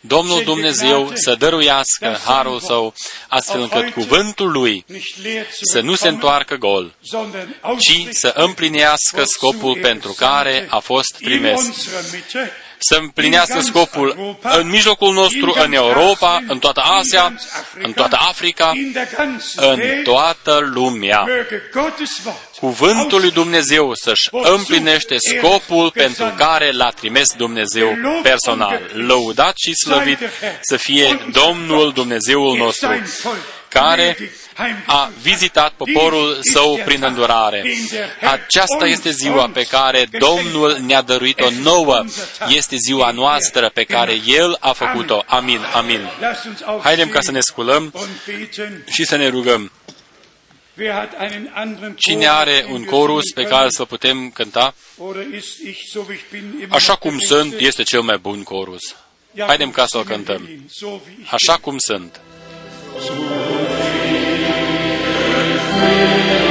S2: Domnul Dumnezeu să dăruiască harul său, astfel încât cuvântul lui să nu se întoarcă gol, ci să împlinească scopul pentru care a fost trimis să împlinească scopul în mijlocul nostru, în Europa, în toată Asia, în toată Africa, în toată lumea. Cuvântul lui Dumnezeu să-și împlinește scopul pentru care l-a trimis Dumnezeu personal. Lăudat și slăvit să fie Domnul Dumnezeul nostru, care a vizitat poporul său prin îndurare. Aceasta este ziua pe care Domnul ne-a dăruit-o nouă. Este ziua noastră pe care El a făcut-o. Amin, amin. Haidem ca să ne sculăm și să ne rugăm. Cine are un corus pe care să putem cânta? Așa cum sunt, este cel mai bun corus. Haidem ca să o cântăm. Așa cum sunt. Amen.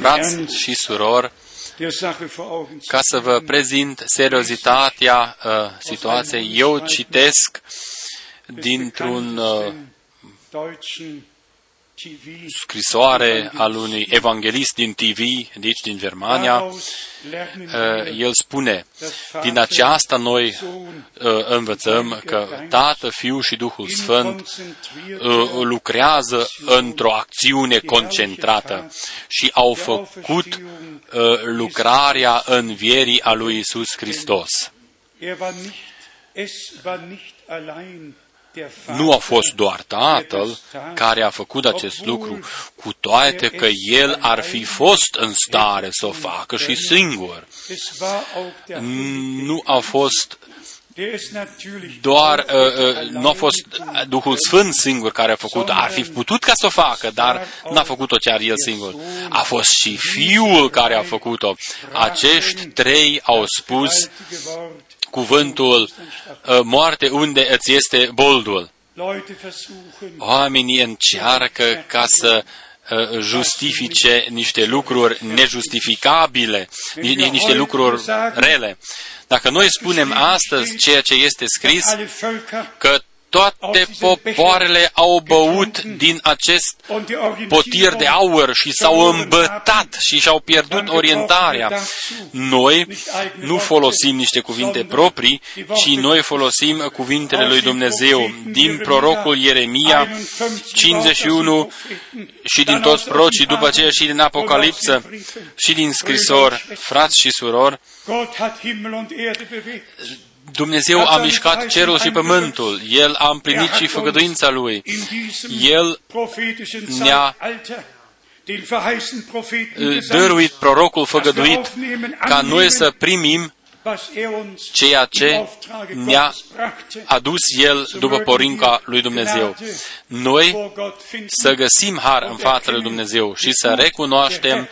S2: Frați și surori, ca să vă prezint seriozitatea uh, situației, eu citesc dintr-un uh, scrisoare al unui evanghelist din TV, deci din Germania, el spune, din aceasta noi învățăm că Tată, Fiul și Duhul Sfânt lucrează într-o acțiune concentrată și au făcut lucrarea învierii a lui Isus Hristos nu a fost doar Tatăl care a făcut acest lucru, cu toate că El ar fi fost în stare să o facă și singur. Nu a fost doar, uh, uh, nu a fost Duhul Sfânt singur care a făcut, ar fi putut ca să o facă, dar n-a făcut-o chiar El singur. A fost și Fiul care a făcut-o. Acești trei au spus cuvântul uh, moarte unde îți este boldul. Oamenii încearcă ca să uh, justifice niște lucruri nejustificabile, niște lucruri rele. Dacă noi spunem astăzi ceea ce este scris, că toate popoarele au băut din acest potir de aur și s-au îmbătat și și-au pierdut orientarea. Noi nu folosim niște cuvinte proprii, ci noi folosim cuvintele lui Dumnezeu. din prorocul Ieremia 51 și din toți prorocii, după aceea și din Apocalipsă și din scrisor, frați și surori, Dumnezeu a mișcat cerul și pământul, El a împlinit și făgăduința Lui. El ne-a dăruit prorocul făgăduit ca noi să primim ceea ce ne-a adus El după porinca lui Dumnezeu. Noi să găsim har în fața lui Dumnezeu și să recunoaștem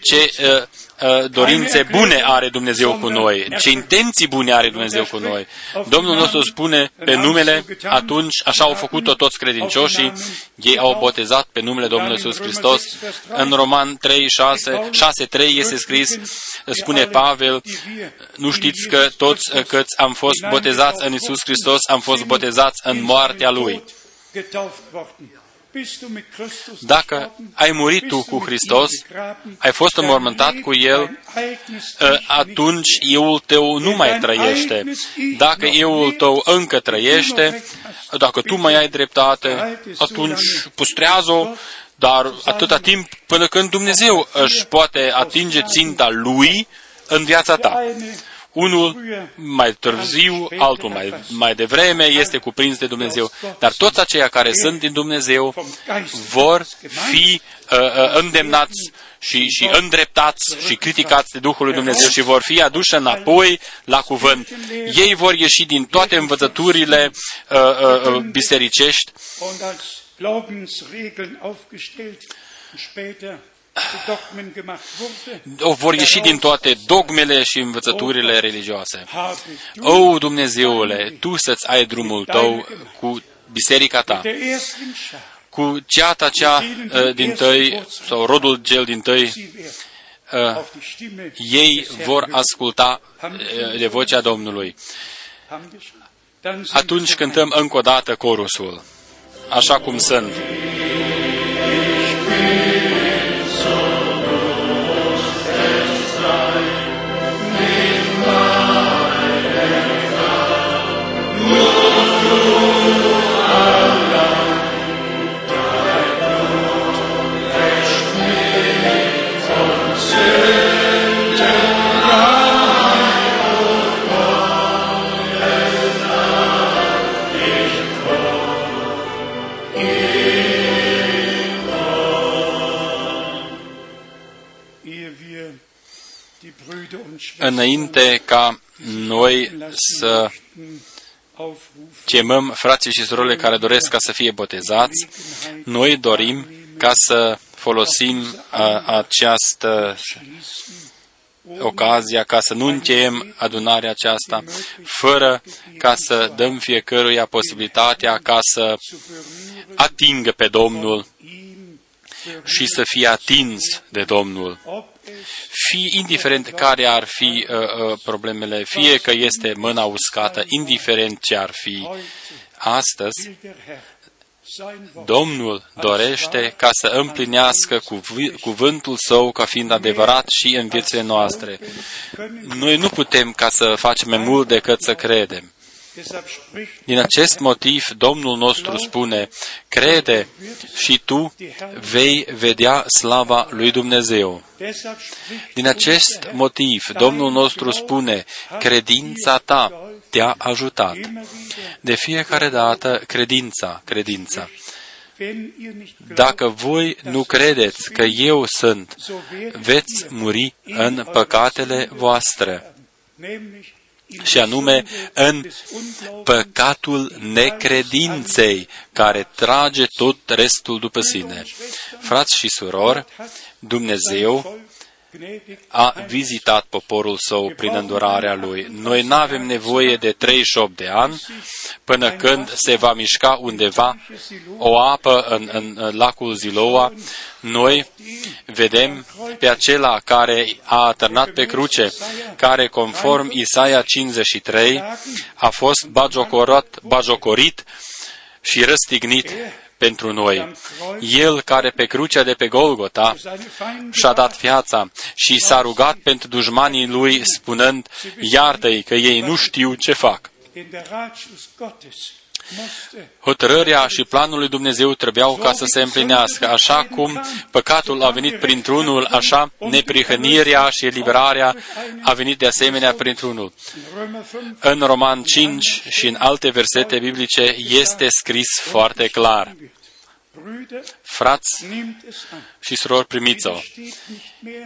S2: ce dorințe bune are Dumnezeu cu noi, ce intenții bune are Dumnezeu cu noi. Domnul nostru spune pe numele, atunci așa au făcut-o toți credincioșii, ei au botezat pe numele Domnului Iisus Hristos. În Roman 3, 6, 6, 3 este scris, spune Pavel, nu știți că toți câți am fost botezați în Iisus Hristos, am fost botezați în moartea Lui. Dacă ai murit tu cu Hristos, ai fost înmormântat cu El, ă, atunci euul tău nu mai trăiește. Dacă euul tău încă trăiește, dacă tu mai ai dreptate, atunci pustrează-o, dar atâta timp până când Dumnezeu își poate atinge ținta Lui în viața ta. Unul mai târziu, altul mai, mai devreme, este cuprins de Dumnezeu. Dar toți aceia care sunt din Dumnezeu vor fi uh, uh, îndemnați și, și îndreptați și criticați de Duhul lui Dumnezeu și vor fi aduși înapoi la cuvânt. Ei vor ieși din toate învățăturile uh, uh, uh bisericești vor ieși din toate dogmele și învățăturile religioase. O, Dumnezeule, Tu să-ți ai drumul Tău cu biserica Ta, cu ceata cea uh, din tăi, sau rodul gel din tăi, uh, ei vor asculta uh, de vocea Domnului. Atunci cântăm încă o dată corusul, așa cum sunt. Înainte ca noi să chemăm frații și surorile care doresc ca să fie botezați, noi dorim ca să folosim a, această ocazia ca să nu încheiem adunarea aceasta fără ca să dăm fiecăruia posibilitatea ca să atingă pe Domnul și să fie atins de Domnul fi indiferent care ar fi uh, uh, problemele, fie că este mâna uscată, indiferent ce ar fi, astăzi Domnul dorește ca să împlinească cuvântul său ca fiind adevărat și în viețile noastre. Noi nu putem ca să facem mai mult decât să credem. Din acest motiv, Domnul nostru spune, crede și tu vei vedea slava lui Dumnezeu. Din acest motiv, Domnul nostru spune, credința ta te-a ajutat. De fiecare dată, credința, credința. Dacă voi nu credeți că eu sunt, veți muri în păcatele voastre și anume în păcatul necredinței care trage tot restul după sine. Frați și surori, Dumnezeu a vizitat poporul său prin îndurarea lui. Noi nu avem nevoie de 38 de ani până când se va mișca undeva o apă în, în lacul Ziloa. Noi vedem pe acela care a atârnat pe cruce, care conform Isaia 53 a fost bajocorat, bajocorit și răstignit pentru noi. El care pe crucea de pe Golgota și-a dat viața și s-a rugat pentru dușmanii lui spunând, iartă-i că ei nu știu ce fac. Hotărârea și planul lui Dumnezeu trebuiau ca să se împlinească. Așa cum păcatul a venit printr-unul, așa neprihănirea și eliberarea a venit de asemenea printr-unul. În Roman 5 și în alte versete biblice este scris foarte clar. Frați și surori, primiți-o.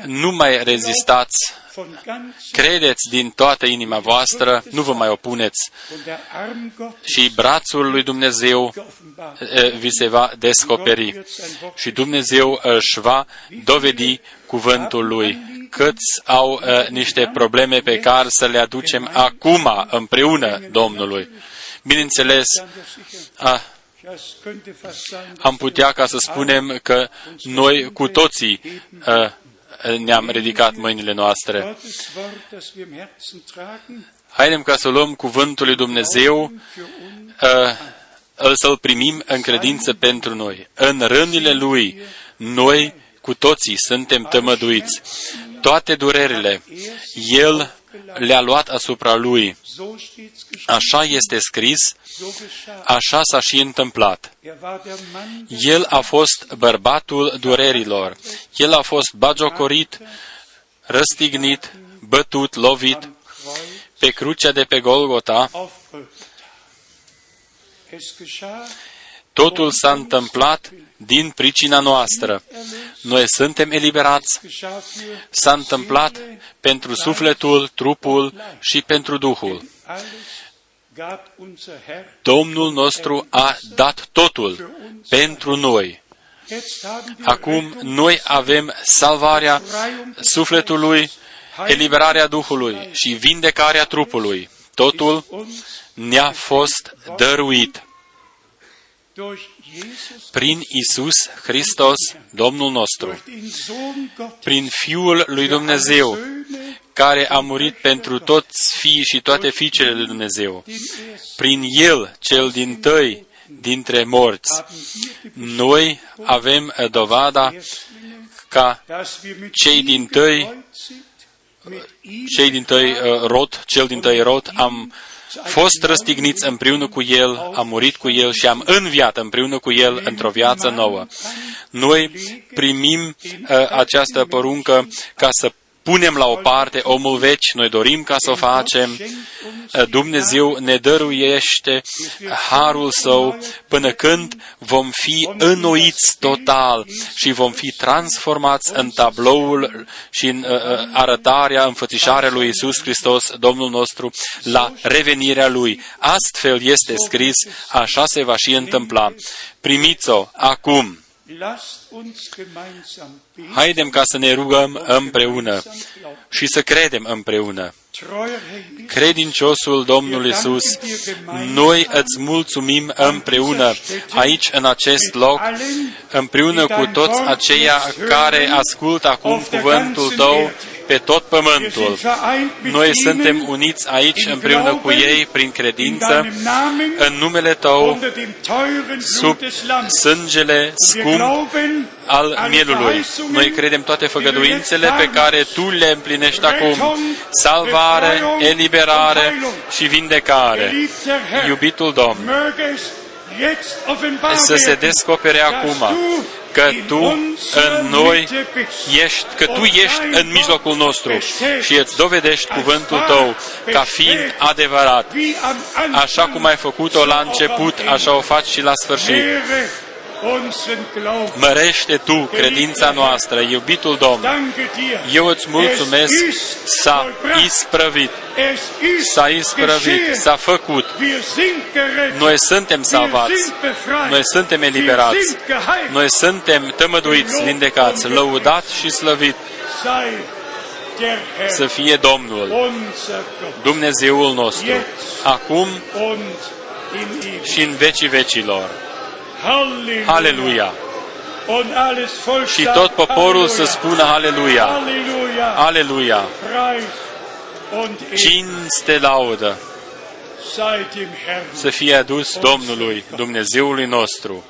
S2: Nu mai rezistați
S3: von ganzem
S2: credeți din toată inima voastră, nu vă mai opuneți
S3: und der Arm Gottes
S2: și brațul lui Dumnezeu
S3: geoffenbart.
S2: eh, vi se va descoperi și Dumnezeu își va dovedi cuvântul lui. Câți au eh, niște probleme pe care să le aducem acum împreună Domnului. Bineînțeles, a,
S3: Das könnte fast sein,
S2: am putea ca să spunem că noi cu toții uh, ne-am ridicat mâinile noastre.
S3: Gottes Wort, das wir im Herzen tragen,
S2: Haidem ca să luăm cuvântul lui Dumnezeu,
S3: für uns
S2: uh, îl să-l primim în credință pentru noi. În rândile lui, noi cu toții suntem tămăduiți. Toate durerile, El le-a luat asupra lui.
S3: so steht's geschrieben,
S2: Așa este scris,
S3: so geschah.
S2: așa s-a și întâmplat.
S3: Er war der Mann des
S2: El a fost bărbatul durerilor. El a fost bagiocorit, răstignit, bătut, lovit
S3: Kreuz
S2: pe crucea de pe Golgota.
S3: Aufrückt. Es geschah
S2: Totul s-a întâmplat din pricina noastră. Noi suntem eliberați.
S3: geschah für
S2: S-a întâmplat pentru sufletul, trupul și pentru Duhul.
S3: alles gab unser Herr.
S2: Domnul nostru a dat totul pentru noi.
S3: Jetzt haben wir
S2: Acum noi avem salvarea sufletului, eliberarea Duhului și vindecarea trupului. Totul
S3: uns
S2: ne-a fost dăruit
S3: durch Jesus,
S2: prin Isus Hristos, Domnul nostru,
S3: durch den Sohn Gottes,
S2: prin Fiul lui Dumnezeu,
S3: Söhne,
S2: care a murit pentru toți fiii și toate fiicele lui Dumnezeu.
S3: den ersten
S2: Prin El, cel din tăi dintre morți,
S3: haben wir die
S2: noi avem eh, dovada
S3: Erstlinge,
S2: ca
S3: dass wir mit
S2: cei
S3: ihm
S2: din tăi,
S3: gekreuzigt, mit ihm
S2: cei din tăi uh, rot, cel din tăi rot, am fost răstigniți împreună cu El, am murit cu El și am înviat împreună cu El într-o viață nouă. Noi primim uh, această poruncă ca să punem la o parte omul veci, noi dorim ca să o facem. Uh, Dumnezeu ne dăruiește harul său până când vom fi înnoiți total și vom fi transformați în tabloul și în uh, uh, arătarea, înfățișarea lui Isus Hristos, Domnul nostru, la revenirea Lui. Astfel este scris, așa se va și întâmpla. Primiți-o acum.
S3: Lasst uns gemeinsam beten.
S2: Haidem ca să ne rugăm împreună și să credem împreună.
S3: Treuer Herr Jesus,
S2: Credinciosul Domnul Isus, noi îți mulțumim împreună aici, în acest loc, împreună cu toți aceia care ascultă acum cuvântul Tău pe tot pământul. Noi suntem uniți aici împreună cu ei prin credință, în numele Tău, sub sângele scump al mielului. Noi credem toate făgăduințele pe care Tu le împlinești acum. Salvare, eliberare și vindecare. Iubitul Domn, să se descopere acum că Tu în noi ești, că Tu ești în mijlocul nostru și îți dovedești cuvântul Tău ca fiind adevărat. Așa cum ai făcut-o la început, așa o faci și la sfârșit. Mărește Tu credința noastră, iubitul Domn. Eu îți mulțumesc, s-a isprăvit, s-a isprăvit, s-a făcut. Noi suntem salvați, noi suntem eliberați, noi suntem tămăduiți, vindecați, lăudat și slăvit. Să fie Domnul, Dumnezeul nostru, acum și în vecii vecilor. Aleluia! Și tot poporul să spună Aleluia! Aleluia! Cinste laudă să fie adus Domnului, Dumnezeului nostru.